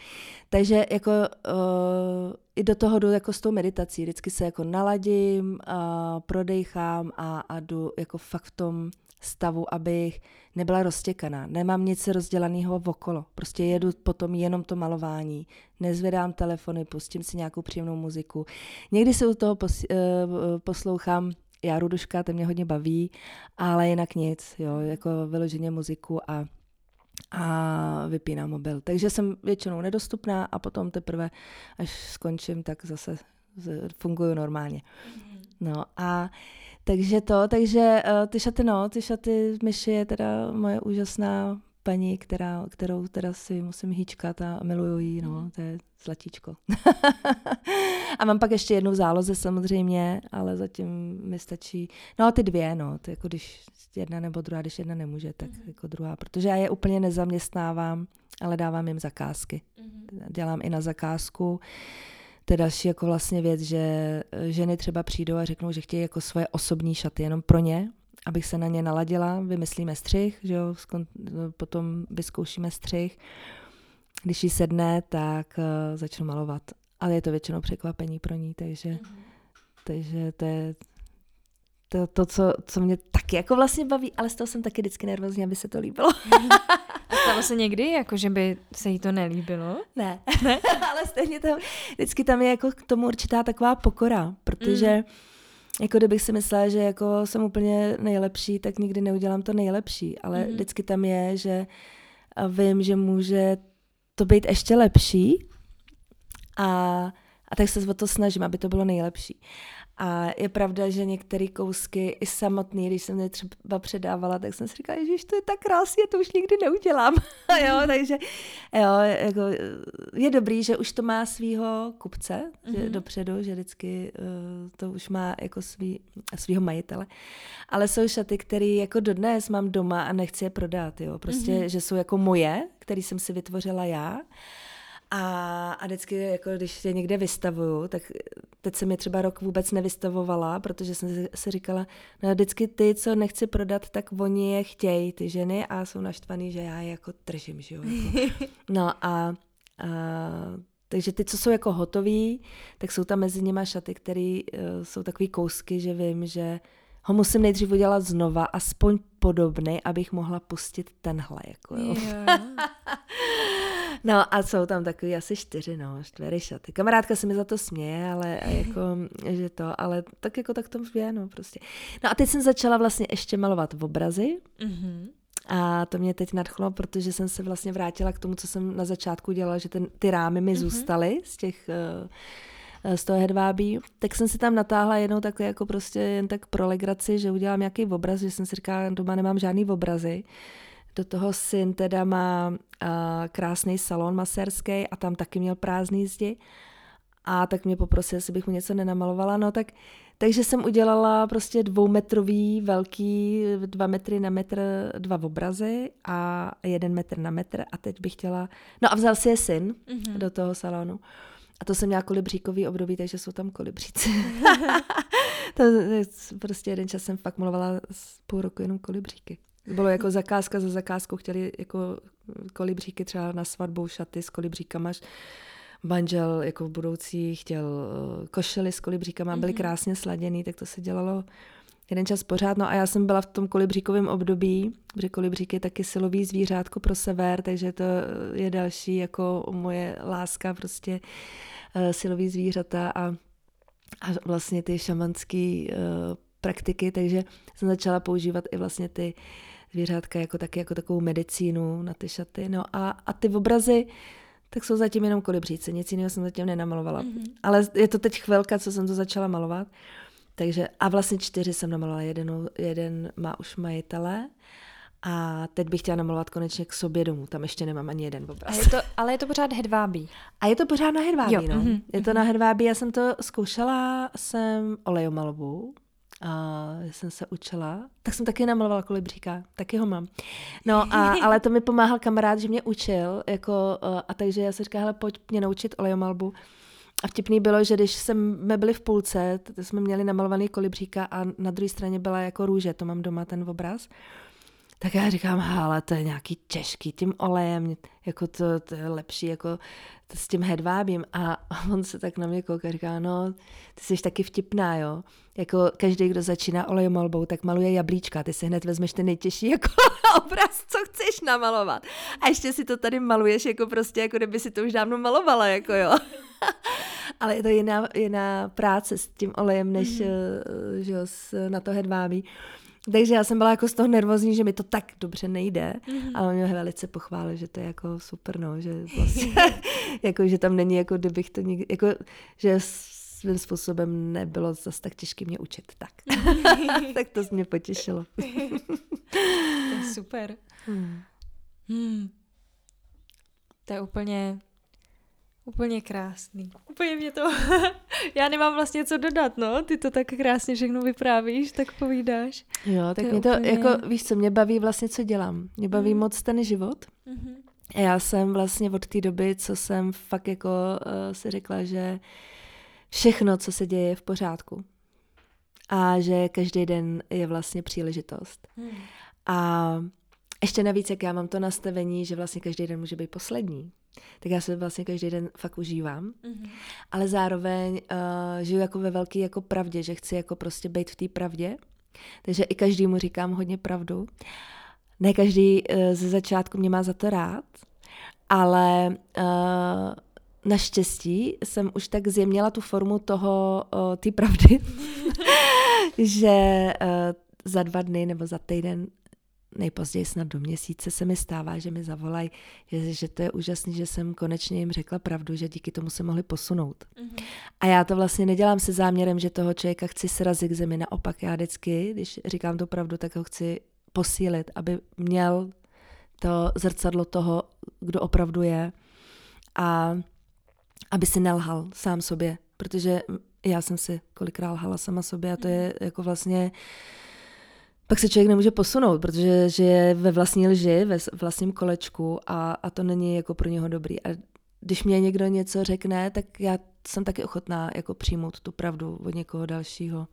Takže jako uh, i do toho jdu jako s tou meditací, vždycky se jako naladím, uh, prodejchám a, a jdu jako fakt v tom stavu, abych nebyla roztěkaná. Nemám nic rozdělaného okolo. Prostě jedu potom jenom to malování. Nezvedám telefony, pustím si nějakou příjemnou muziku. Někdy se u toho pos, uh, poslouchám já Ruduška, to mě hodně baví, ale jinak nic, jo, jako vyloženě muziku a a vypínám mobil. Takže jsem většinou nedostupná a potom teprve, až skončím, tak zase funguju normálně. Mhm. No a takže to, takže uh, ty šaty, no, ty šaty myši je teda moje úžasná paní, která, kterou teda si musím hýčkat a miluju jí, no, mhm. to je zlatíčko. a mám pak ještě jednu záloze samozřejmě, ale zatím mi stačí, no a ty dvě, no, to jako když jedna nebo druhá, když jedna nemůže, tak mm-hmm. jako druhá, protože já je úplně nezaměstnávám, ale dávám jim zakázky. Mm-hmm. Dělám i na zakázku. To je další jako vlastně věc, že ženy třeba přijdou a řeknou, že chtějí jako svoje osobní šaty jenom pro ně, abych se na ně naladila, vymyslíme střih, že jo, potom vyzkoušíme střih. Když jí sedne, tak uh, začnu malovat. Ale je to většinou překvapení pro ní, takže, mm-hmm. takže to je to, to co, co mě taky jako vlastně baví, ale z toho jsem taky vždycky nervózní, aby se to líbilo. Stalo se někdy, jako že by se jí to nelíbilo? Ne, ne? ale stejně tam, vždycky tam je jako k tomu určitá taková pokora, protože mm jako kdybych si myslela, že jako jsem úplně nejlepší, tak nikdy neudělám to nejlepší, ale mm. vždycky tam je, že vím, že může to být ještě lepší a, a tak se o to snažím, aby to bylo nejlepší. A je pravda, že některé kousky i samotný, když jsem je třeba předávala, tak jsem si říkala, že to je tak krásně, to už nikdy neudělám. jo, takže jo, jako, je dobrý, že už to má svýho kupce mm-hmm. že dopředu, že vždycky uh, to už má jako svý, svýho majitele. Ale jsou šaty, které jako dodnes mám doma a nechci je prodat, jo. Prostě, mm-hmm. že jsou jako moje, které jsem si vytvořila já. A, a vždycky, jako když je někde vystavuju, tak teď jsem je třeba rok vůbec nevystavovala, protože jsem si říkala, no vždycky ty, co nechci prodat, tak oni je chtějí, ty ženy, a jsou naštvaný, že já je jako držím, že jo. Jako. No a, a takže ty, co jsou jako hotový, tak jsou tam mezi nimi šaty, které uh, jsou takový kousky, že vím, že ho musím nejdřív udělat znova, aspoň podobný, abych mohla pustit tenhle. Jako, jo. Yeah. No a jsou tam takový asi čtyři, no, čtyři šaty. Kamarádka se mi za to směje, ale jako, že to, ale tak jako tak to je, no prostě. No a teď jsem začala vlastně ještě malovat v obrazy. Mm-hmm. A to mě teď nadchlo, protože jsem se vlastně vrátila k tomu, co jsem na začátku dělala, že ten, ty rámy mi mm-hmm. zůstaly z těch uh, z toho hedvábí, tak jsem si tam natáhla jednou takhle jako prostě jen tak pro legraci, že udělám nějaký obraz, že jsem si říkala, doma nemám žádný obrazy, do toho syn teda má uh, krásný salon masérský a tam taky měl prázdný zdi. A tak mě poprosil, jestli bych mu něco nenamalovala. No tak, takže jsem udělala prostě dvoumetrový, velký, dva metry na metr, dva obrazy a jeden metr na metr a teď bych chtěla, no a vzal si je syn mm-hmm. do toho salonu. A to jsem měla kolibříkový období, takže jsou tam kolibříci. to, prostě jeden čas jsem fakt malovala z půl roku jenom kolibříky. Bylo jako zakázka za zakázkou, chtěli jako kolibříky třeba na svatbu šaty s kolibříkama. Manžel jako v budoucí chtěl eh, košely s kolibříkama, byly mhm. krásně sladěný, tak to se dělalo jeden čas pořád. No a já jsem byla v tom kolibříkovém období, protože kolibřík je taky silový zvířátko pro sever, takže to je další jako moje láska prostě uh, silový zvířata a, a vlastně ty šamanské uh, praktiky, takže jsem začala používat i vlastně ty uh, zvířátka jako taky jako takovou medicínu na ty šaty. No a, a ty obrazy, tak jsou zatím jenom kolibříce, nic jiného jsem zatím nenamalovala. Mm-hmm. Ale je to teď chvilka, co jsem to začala malovat. Takže a vlastně čtyři jsem namalovala, jeden, jeden má už majitele A teď bych chtěla namalovat konečně k sobě domů. Tam ještě nemám ani jeden obraz. A je to, ale je to pořád hedvábí. A je to pořád na hedvábí, jo. no. Mm-hmm. Je to na hedvábí. Já jsem to zkoušela, jsem olejomalbu. A jsem se učila, tak jsem taky namalovala kolibříka, taky ho mám. No, a, ale to mi pomáhal kamarád, že mě učil, jako, a takže já si říkala, hele, pojď mě naučit olejomalbu. A vtipný bylo, že když jsme byli v půlce, jsme měli namalovaný kolibříka a na druhé straně byla jako růže, to mám doma ten obraz. Tak já říkám, ale to je nějaký těžký tím olejem, jako to, to je lepší jako to s tím hedvábím. A on se tak na mě kouká a říká, no, ty jsi taky vtipná, jo. Jako každý, kdo začíná olejomalbou, tak maluje jablíčka. Ty si hned vezmeš ten nejtěžší jako obraz, co chceš namalovat. A ještě si to tady maluješ jako prostě, jako kdyby si to už dávno malovala, jako jo. Ale je to jiná, jiná práce s tím olejem, než mm. že, na to hedvábí. Takže já jsem byla jako z toho nervózní, že mi to tak dobře nejde, mm-hmm. ale on mě velice pochválil, že to je jako super, no, že vlastně, jako, že tam není jako kdybych to nikdy, jako, že svým způsobem nebylo zase tak těžké mě učit, tak. tak to mě potěšilo. to je super. Hmm. Hmm. To je úplně Úplně krásný. Úplně mě to... Já nemám vlastně co dodat, no. Ty to tak krásně všechno vyprávíš, tak povídáš. Jo, tak to mě to, úplně... jako, víš co, mě baví vlastně, co dělám. Mě baví mm. moc ten život. Mm-hmm. A já jsem vlastně od té doby, co jsem fakt jako uh, si řekla, že všechno, co se děje, je v pořádku. A že každý den je vlastně příležitost. Mm. A ještě navíc, jak já mám to nastavení, že vlastně každý den může být poslední tak já se vlastně každý den fakt užívám. Mm-hmm. Ale zároveň uh, žiju jako ve velké jako pravdě, že chci jako prostě být v té pravdě. Takže i každému říkám hodně pravdu. Ne každý uh, ze začátku mě má za to rád, ale uh, naštěstí jsem už tak zjemnila tu formu toho, uh, té pravdy, že uh, za dva dny nebo za týden nejpozději snad do měsíce se mi stává, že mi zavolají, že, že to je úžasné, že jsem konečně jim řekla pravdu, že díky tomu se mohli posunout. Mm-hmm. A já to vlastně nedělám se záměrem, že toho člověka chci srazit k zemi. Naopak já vždycky, když říkám tu pravdu, tak ho chci posílit, aby měl to zrcadlo toho, kdo opravdu je a aby si nelhal sám sobě, protože já jsem si kolikrát lhala sama sobě a to je mhm. jako vlastně pak se člověk nemůže posunout, protože že je ve vlastní lži, ve vlastním kolečku a, a to není jako pro něho dobrý. A když mě někdo něco řekne, tak já jsem taky ochotná jako přijmout tu pravdu od někoho dalšího.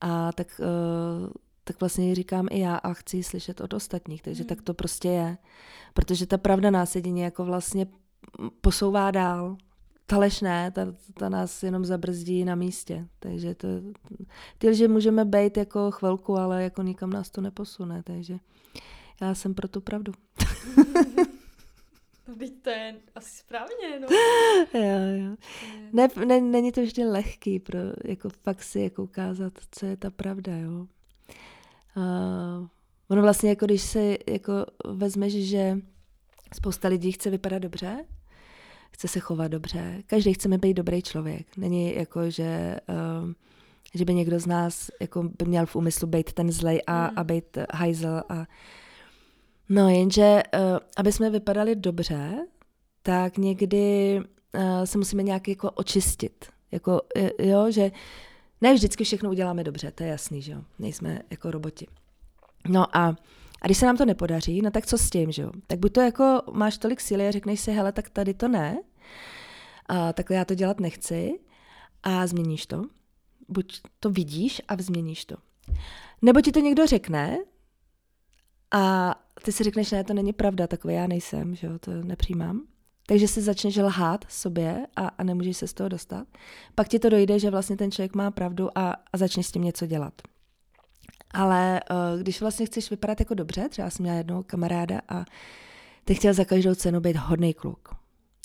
A tak, uh, tak vlastně říkám i já a chci slyšet od ostatních, takže mm. tak to prostě je. Protože ta pravda nás jedině jako vlastně posouvá dál lež ne, ta, ta nás jenom zabrzdí na místě. Takže to, ty lži můžeme být jako chvilku, ale jako nikam nás to neposune, takže já jsem pro tu pravdu. No teď to je asi správně, no. jo, jo. Ne, ne, není to vždy lehký, pro, jako fakt si jako ukázat, co je ta pravda, jo. Uh, ono vlastně, jako když se jako vezmeš, že spousta lidí chce vypadat dobře, chce se chovat dobře. Každý chceme být dobrý člověk. Není jako, že, uh, že by někdo z nás jako by měl v úmyslu být ten zlej a, mm. a být hajzel. A... No jenže, uh, aby jsme vypadali dobře, tak někdy uh, se musíme nějak jako očistit. Jako, jo, že ne vždycky všechno uděláme dobře, to je jasný, že jo. Nejsme jako roboti. No a a když se nám to nepodaří, no tak co s tím, že jo? Tak buď to jako máš tolik síly a řekneš si, hele, tak tady to ne, a takhle já to dělat nechci a změníš to. Buď to vidíš a změníš to. Nebo ti to někdo řekne a ty si řekneš, ne, to není pravda, takové já nejsem, že jo, to nepřijímám. Takže si začneš lhát sobě a, a nemůžeš se z toho dostat. Pak ti to dojde, že vlastně ten člověk má pravdu a, a začneš s tím něco dělat. Ale uh, když vlastně chceš vypadat jako dobře, třeba jsem měla jednoho kamaráda a ty chtěl za každou cenu být hodný kluk.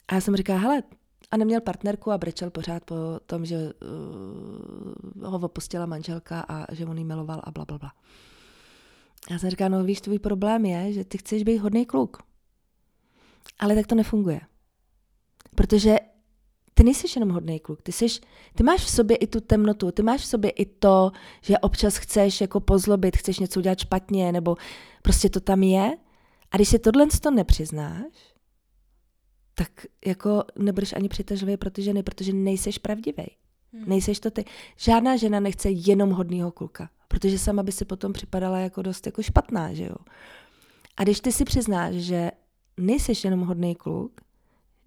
A já jsem říkala, hele, a neměl partnerku a brečel pořád po tom, že uh, ho opustila manželka a že on jí miloval a bla, bla, bla. Já jsem říkala, no víš, tvůj problém je, že ty chceš být hodný kluk. Ale tak to nefunguje. Protože ty nejsi jenom hodný kluk, ty, jsi, ty máš v sobě i tu temnotu, ty máš v sobě i to, že občas chceš jako pozlobit, chceš něco udělat špatně, nebo prostě to tam je. A když si tohle to nepřiznáš, tak jako nebudeš ani přitažlivý pro ty ženy, protože nejseš pravdivý. Hmm. Nejseš to ty. Žádná žena nechce jenom hodného kluka, protože sama by si potom připadala jako dost jako špatná, že jo. A když ty si přiznáš, že nejseš jenom hodný kluk,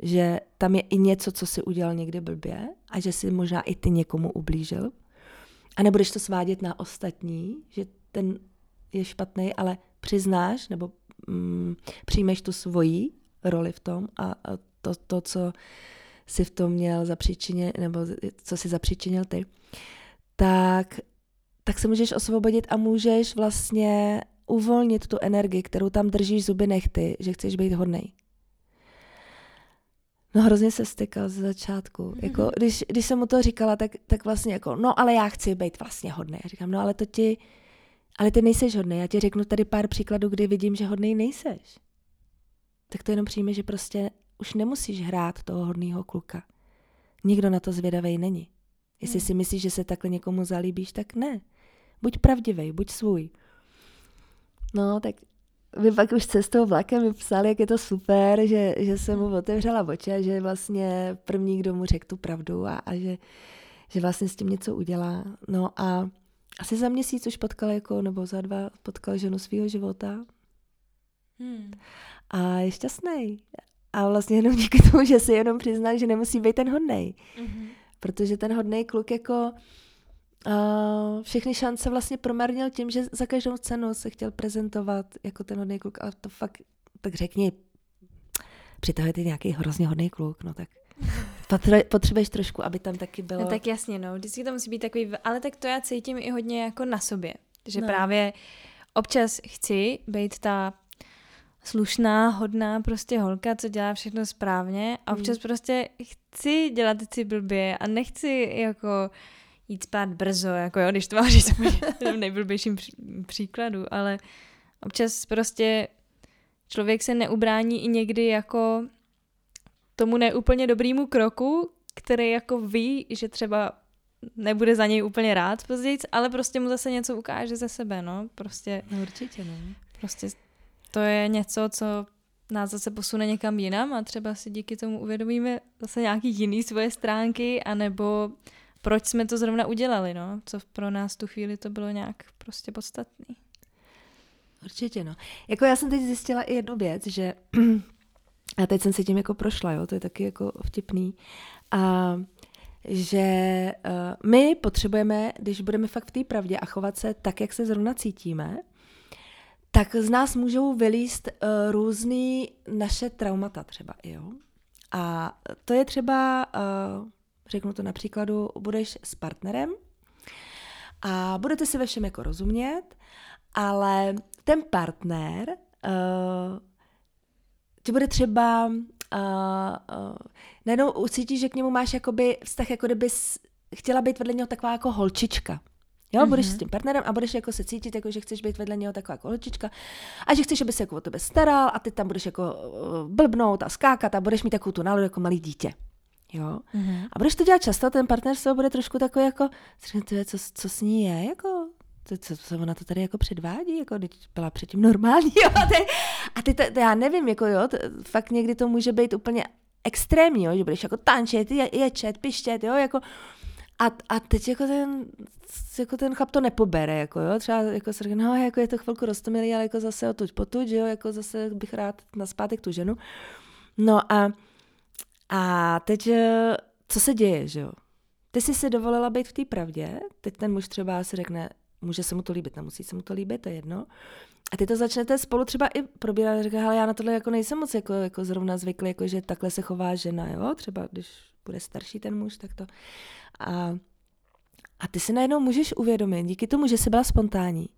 že tam je i něco, co si udělal někde blbě a že si možná i ty někomu ublížil. A nebudeš to svádět na ostatní, že ten je špatný, ale přiznáš nebo mm, přijmeš tu svoji roli v tom a, a to, to, co si v tom měl zapříčinit, nebo co si zapříčinil ty, tak, tak se můžeš osvobodit a můžeš vlastně uvolnit tu energii, kterou tam držíš zuby nechty, že chceš být hodnej. No hrozně se stykal ze začátku. Mm-hmm. Jako, když, když jsem mu to říkala, tak, tak vlastně jako, no ale já chci být vlastně hodný. Já říkám, no ale to ti, ale ty nejseš hodný. Já ti řeknu tady pár příkladů, kdy vidím, že hodný nejseš. Tak to jenom přijme, že prostě už nemusíš hrát toho hodného kluka. Nikdo na to zvědavý není. Jestli mm. si myslíš, že se takhle někomu zalíbíš, tak ne. Buď pravdivý, buď svůj. No, tak vy pak už cestou vlakem mi psali, jak je to super, že, že jsem mu otevřela oči a že vlastně první, kdo mu řekl tu pravdu a, a že, že vlastně s tím něco udělá. No a asi za měsíc už potkal jako, nebo za dva potkal ženu svého života. Hmm. A je šťastný. A vlastně jenom díky tomu, že si jenom přiznal, že nemusí být ten hodnej. Mm-hmm. Protože ten hodnej kluk jako uh, všechny šance vlastně promarnil tím, že za každou cenu se chtěl prezentovat jako ten hodný kluk. A to fakt, tak řekni, přitahuje ty nějaký hrozně hodný kluk, no tak potřebuješ trošku, aby tam taky bylo. No tak jasně, no, vždycky to musí být takový, ale tak to já cítím i hodně jako na sobě, že no. právě občas chci být ta slušná, hodná prostě holka, co dělá všechno správně a občas hmm. prostě chci dělat si blbě a nechci jako jít spát brzo, jako jo, když to mám říct v nejblbějším příkladu, ale občas prostě člověk se neubrání i někdy jako tomu neúplně dobrýmu kroku, který jako ví, že třeba nebude za něj úplně rád později, ale prostě mu zase něco ukáže ze sebe, no, prostě. No určitě, no. Prostě to je něco, co nás zase posune někam jinam a třeba si díky tomu uvědomíme zase nějaký jiný svoje stránky, anebo proč jsme to zrovna udělali, no, co pro nás tu chvíli to bylo nějak prostě podstatný. Určitě, no. Jako já jsem teď zjistila i jednu věc, že a teď jsem si tím jako prošla, jo, to je taky jako vtipný, a že uh, my potřebujeme, když budeme fakt v té pravdě a chovat se tak, jak se zrovna cítíme, tak z nás můžou vylíst uh, naše traumata třeba, jo. A to je třeba, uh, řeknu to na příkladu, budeš s partnerem a budete si ve všem jako rozumět, ale ten partner uh, ti bude třeba uh, uh, najednou ucítíš, že k němu máš jakoby vztah, jako kdyby chtěla být vedle něho taková jako holčička. Jo, mm-hmm. budeš s tím partnerem a budeš jako se cítit, jako že chceš být vedle něho taková jako holčička a že chceš, aby se jako o tebe staral a ty tam budeš jako blbnout a skákat a budeš mít takovou tu náladu jako malý dítě. Jo? Mm-hmm. A budeš to dělat často, ten partner se bude trošku takový jako, co, co s ní je, jako, to, co, co ona to tady jako předvádí, jako když byla předtím normální, jo, a ty, a ty to, to, já nevím, jako jo, to, fakt někdy to může být úplně extrémní, jo, že budeš jako tančit, je, ječet, pištět, jo, jako, a, a teď jako ten, jako ten chlap to nepobere, jako jo, třeba jako se řekne, no, jako je to chvilku roztomilý, ale jako zase otuď potuď, jo, jako zase bych rád na zpátek tu ženu. No a, a teď, eh, co se děje, že jo? Ty jsi si dovolila být v té pravdě, teď ten muž třeba si řekne, může se mu to líbit, nemusí se mu to líbit, to je jedno. A ty to začnete spolu třeba i probírat říká, ale já na tohle jako nejsem moc jako, jako zrovna zvyklý, jako že takhle se chová žena, jo, třeba když bude starší ten muž, tak to. A, a ty si najednou můžeš uvědomit, díky tomu, že jsi byla spontánní,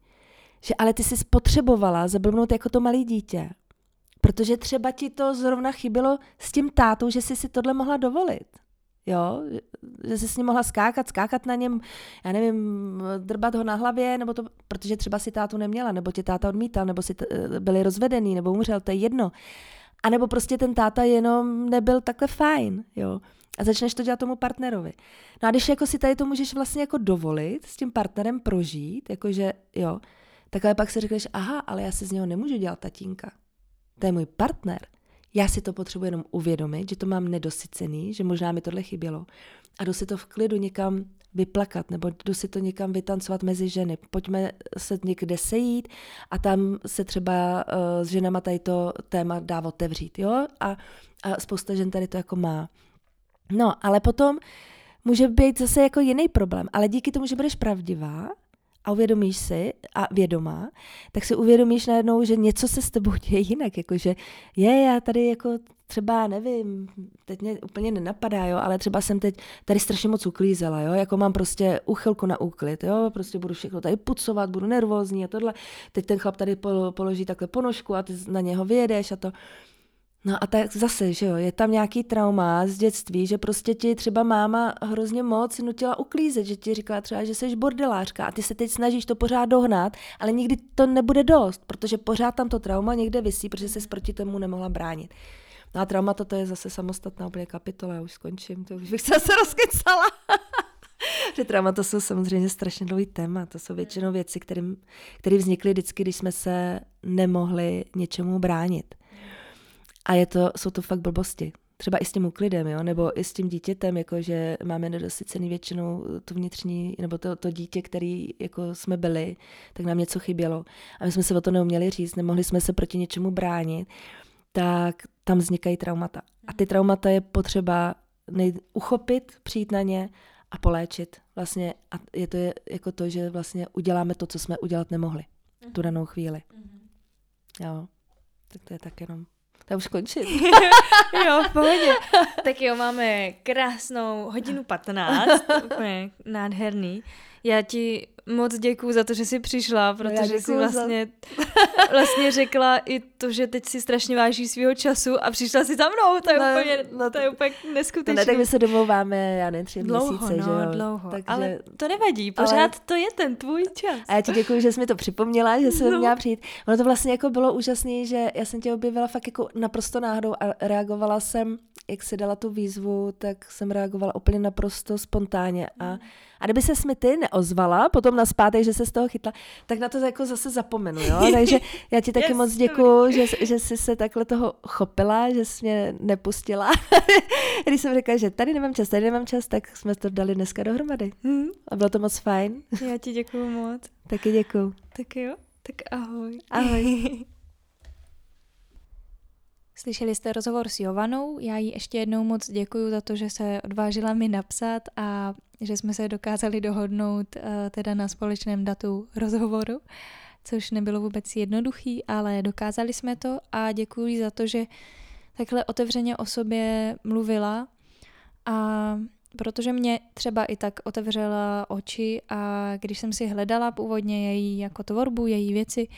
že ale ty jsi potřebovala zablbnout jako to malé dítě, protože třeba ti to zrovna chybilo s tím tátou, že jsi si tohle mohla dovolit. Jo, že jsi s ním mohla skákat, skákat na něm, já nevím, drbat ho na hlavě, nebo to, protože třeba si tátu neměla, nebo tě táta odmítal, nebo si t- byli rozvedený, nebo umřel, to je jedno. A nebo prostě ten táta jenom nebyl takhle fajn, jo. A začneš to dělat tomu partnerovi. No a když jako si tady to můžeš vlastně jako dovolit s tím partnerem prožít, jakože jo, tak ale pak si řekneš, aha, ale já si z něho nemůžu dělat tatínka. To je můj partner. Já si to potřebuji jenom uvědomit, že to mám nedosycený, že možná mi tohle chybělo. A jdu si to v klidu někam vyplakat, nebo jdu si to někam vytancovat mezi ženy. Pojďme se někde sejít a tam se třeba uh, s ženama tady to téma dá otevřít, jo? A, a spousta žen tady to jako má. No, ale potom může být zase jako jiný problém, ale díky tomu, že budeš pravdivá a uvědomíš si a vědomá, tak si uvědomíš najednou, že něco se s tebou děje jinak, jakože je, já tady jako třeba, nevím, teď mě úplně nenapadá, jo, ale třeba jsem teď tady strašně moc uklízela, jo, jako mám prostě uchylku na úklid, jo, prostě budu všechno tady pucovat, budu nervózní a tohle. Teď ten chlap tady položí takhle ponožku a ty na něho vyjedeš a to. No a tak zase, že jo, je tam nějaký trauma z dětství, že prostě ti třeba máma hrozně moc nutila uklízet, že ti říkala třeba, že jsi bordelářka a ty se teď snažíš to pořád dohnat, ale nikdy to nebude dost, protože pořád tam to trauma někde visí, protože se proti tomu nemohla bránit. No a traumata to je zase samostatná úplně kapitola, já už skončím, to už bych se zase rozkycala. že traumata jsou samozřejmě strašně dlouhý téma, to jsou většinou věci, které vznikly vždycky, když jsme se nemohli něčemu bránit. A je to, jsou to fakt blbosti. Třeba i s tím úklidem, jo? nebo i s tím dítětem, jako že máme nedosycený většinou tu vnitřní, nebo to, to dítě, který jako jsme byli, tak nám něco chybělo. A my jsme se o to neuměli říct, nemohli jsme se proti něčemu bránit, tak tam vznikají traumata. A ty traumata je potřeba nej- uchopit, přijít na ně a poléčit. Vlastně, a je to je jako to, že vlastně uděláme to, co jsme udělat nemohli v tu danou chvíli. Jo, tak to je tak jenom já už končím. jo, v pohodě. tak jo, máme krásnou hodinu 15, úplně nádherný. Já ti moc děkuju za to, že jsi přišla, no, protože no jsi vlastně, za... vlastně řekla i to, že teď si strašně váží svého času a přišla si za mnou. To je, no, úplně, no, to, je úplně neskutečné. Ne, tak my se domluváme, já ne, tři dlouho, měsíce, no, že jo? dlouho. Takže... Ale to nevadí, pořád ale... to je ten tvůj čas. A já ti děkuji, že jsi mi to připomněla, že jsem no. měla přijít. Ono to vlastně jako bylo úžasné, že já jsem tě objevila fakt jako naprosto náhodou a reagovala jsem, jak si dala tu výzvu, tak jsem reagovala úplně naprosto spontánně a mm a kdyby se mi ty neozvala potom na zpátek, že se z toho chytla, tak na to jako zase zapomenu, jo? Takže já ti taky yes, moc děkuju, že, že jsi se takhle toho chopila, že jsi mě nepustila. Když jsem řekla, že tady nemám čas, tady nemám čas, tak jsme to dali dneska dohromady. Hmm. A bylo to moc fajn. Já ti děkuju moc. Taky děkuju. Tak jo, tak ahoj. Ahoj. Slyšeli jste rozhovor s Jovanou, já jí ještě jednou moc děkuji za to, že se odvážila mi napsat a že jsme se dokázali dohodnout uh, teda na společném datu rozhovoru, což nebylo vůbec jednoduchý, ale dokázali jsme to a děkuji za to, že takhle otevřeně o sobě mluvila. A protože mě třeba i tak otevřela oči a když jsem si hledala původně její jako tvorbu, její věci,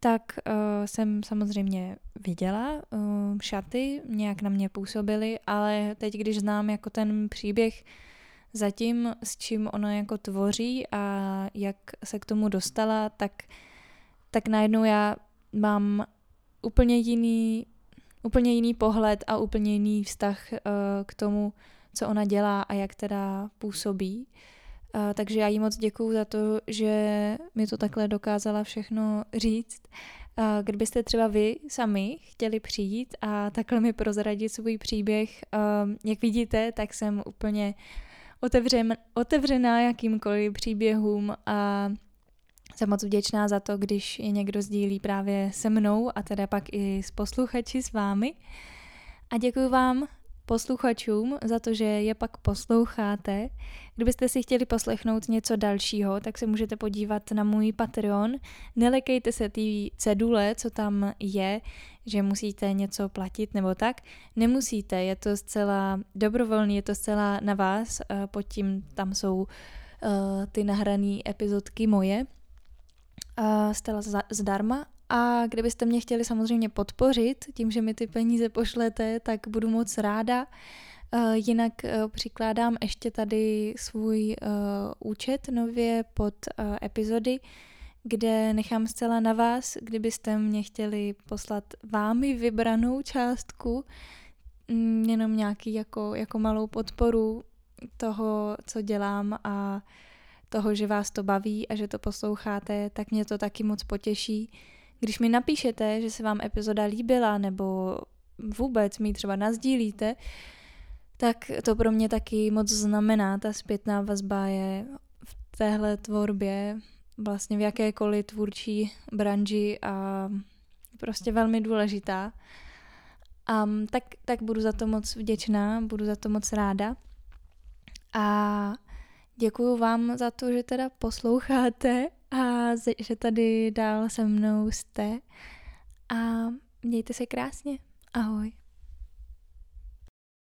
tak uh, jsem samozřejmě viděla uh, šaty, nějak na mě působily, ale teď, když znám jako ten příběh zatím, s čím ona jako tvoří a jak se k tomu dostala, tak, tak najednou já mám úplně jiný, úplně jiný pohled a úplně jiný vztah uh, k tomu, co ona dělá a jak teda působí. Uh, takže já jí moc děkuju za to, že mi to takhle dokázala všechno říct. Uh, kdybyste třeba vy sami chtěli přijít a takhle mi prozradit svůj příběh, uh, jak vidíte, tak jsem úplně otevřen, otevřená jakýmkoliv příběhům a jsem moc vděčná za to, když je někdo sdílí právě se mnou a teda pak i s posluchači s vámi. A děkuji vám posluchačům za to, že je pak posloucháte. Kdybyste si chtěli poslechnout něco dalšího, tak se můžete podívat na můj Patreon. Nelekejte se té cedule, co tam je, že musíte něco platit nebo tak. Nemusíte, je to zcela dobrovolný, je to zcela na vás. Eh, pod tím tam jsou uh, ty nahrané epizodky moje. Uh, zcela zdarma a kdybyste mě chtěli samozřejmě podpořit tím, že mi ty peníze pošlete, tak budu moc ráda. Uh, jinak uh, přikládám ještě tady svůj uh, účet nově pod epizody, kde nechám zcela na vás, kdybyste mě chtěli poslat vámi vybranou částku, mm, jenom nějaký jako, jako malou podporu toho, co dělám a toho, že vás to baví a že to posloucháte, tak mě to taky moc potěší. Když mi napíšete, že se vám epizoda líbila nebo vůbec mi třeba nazdílíte, tak to pro mě taky moc znamená. Ta zpětná vazba je v téhle tvorbě, vlastně v jakékoliv tvůrčí branži a prostě velmi důležitá. Um, tak, tak budu za to moc vděčná, budu za to moc ráda. A děkuju vám za to, že teda posloucháte a že tady dál se mnou jste. A mějte se krásně. Ahoj.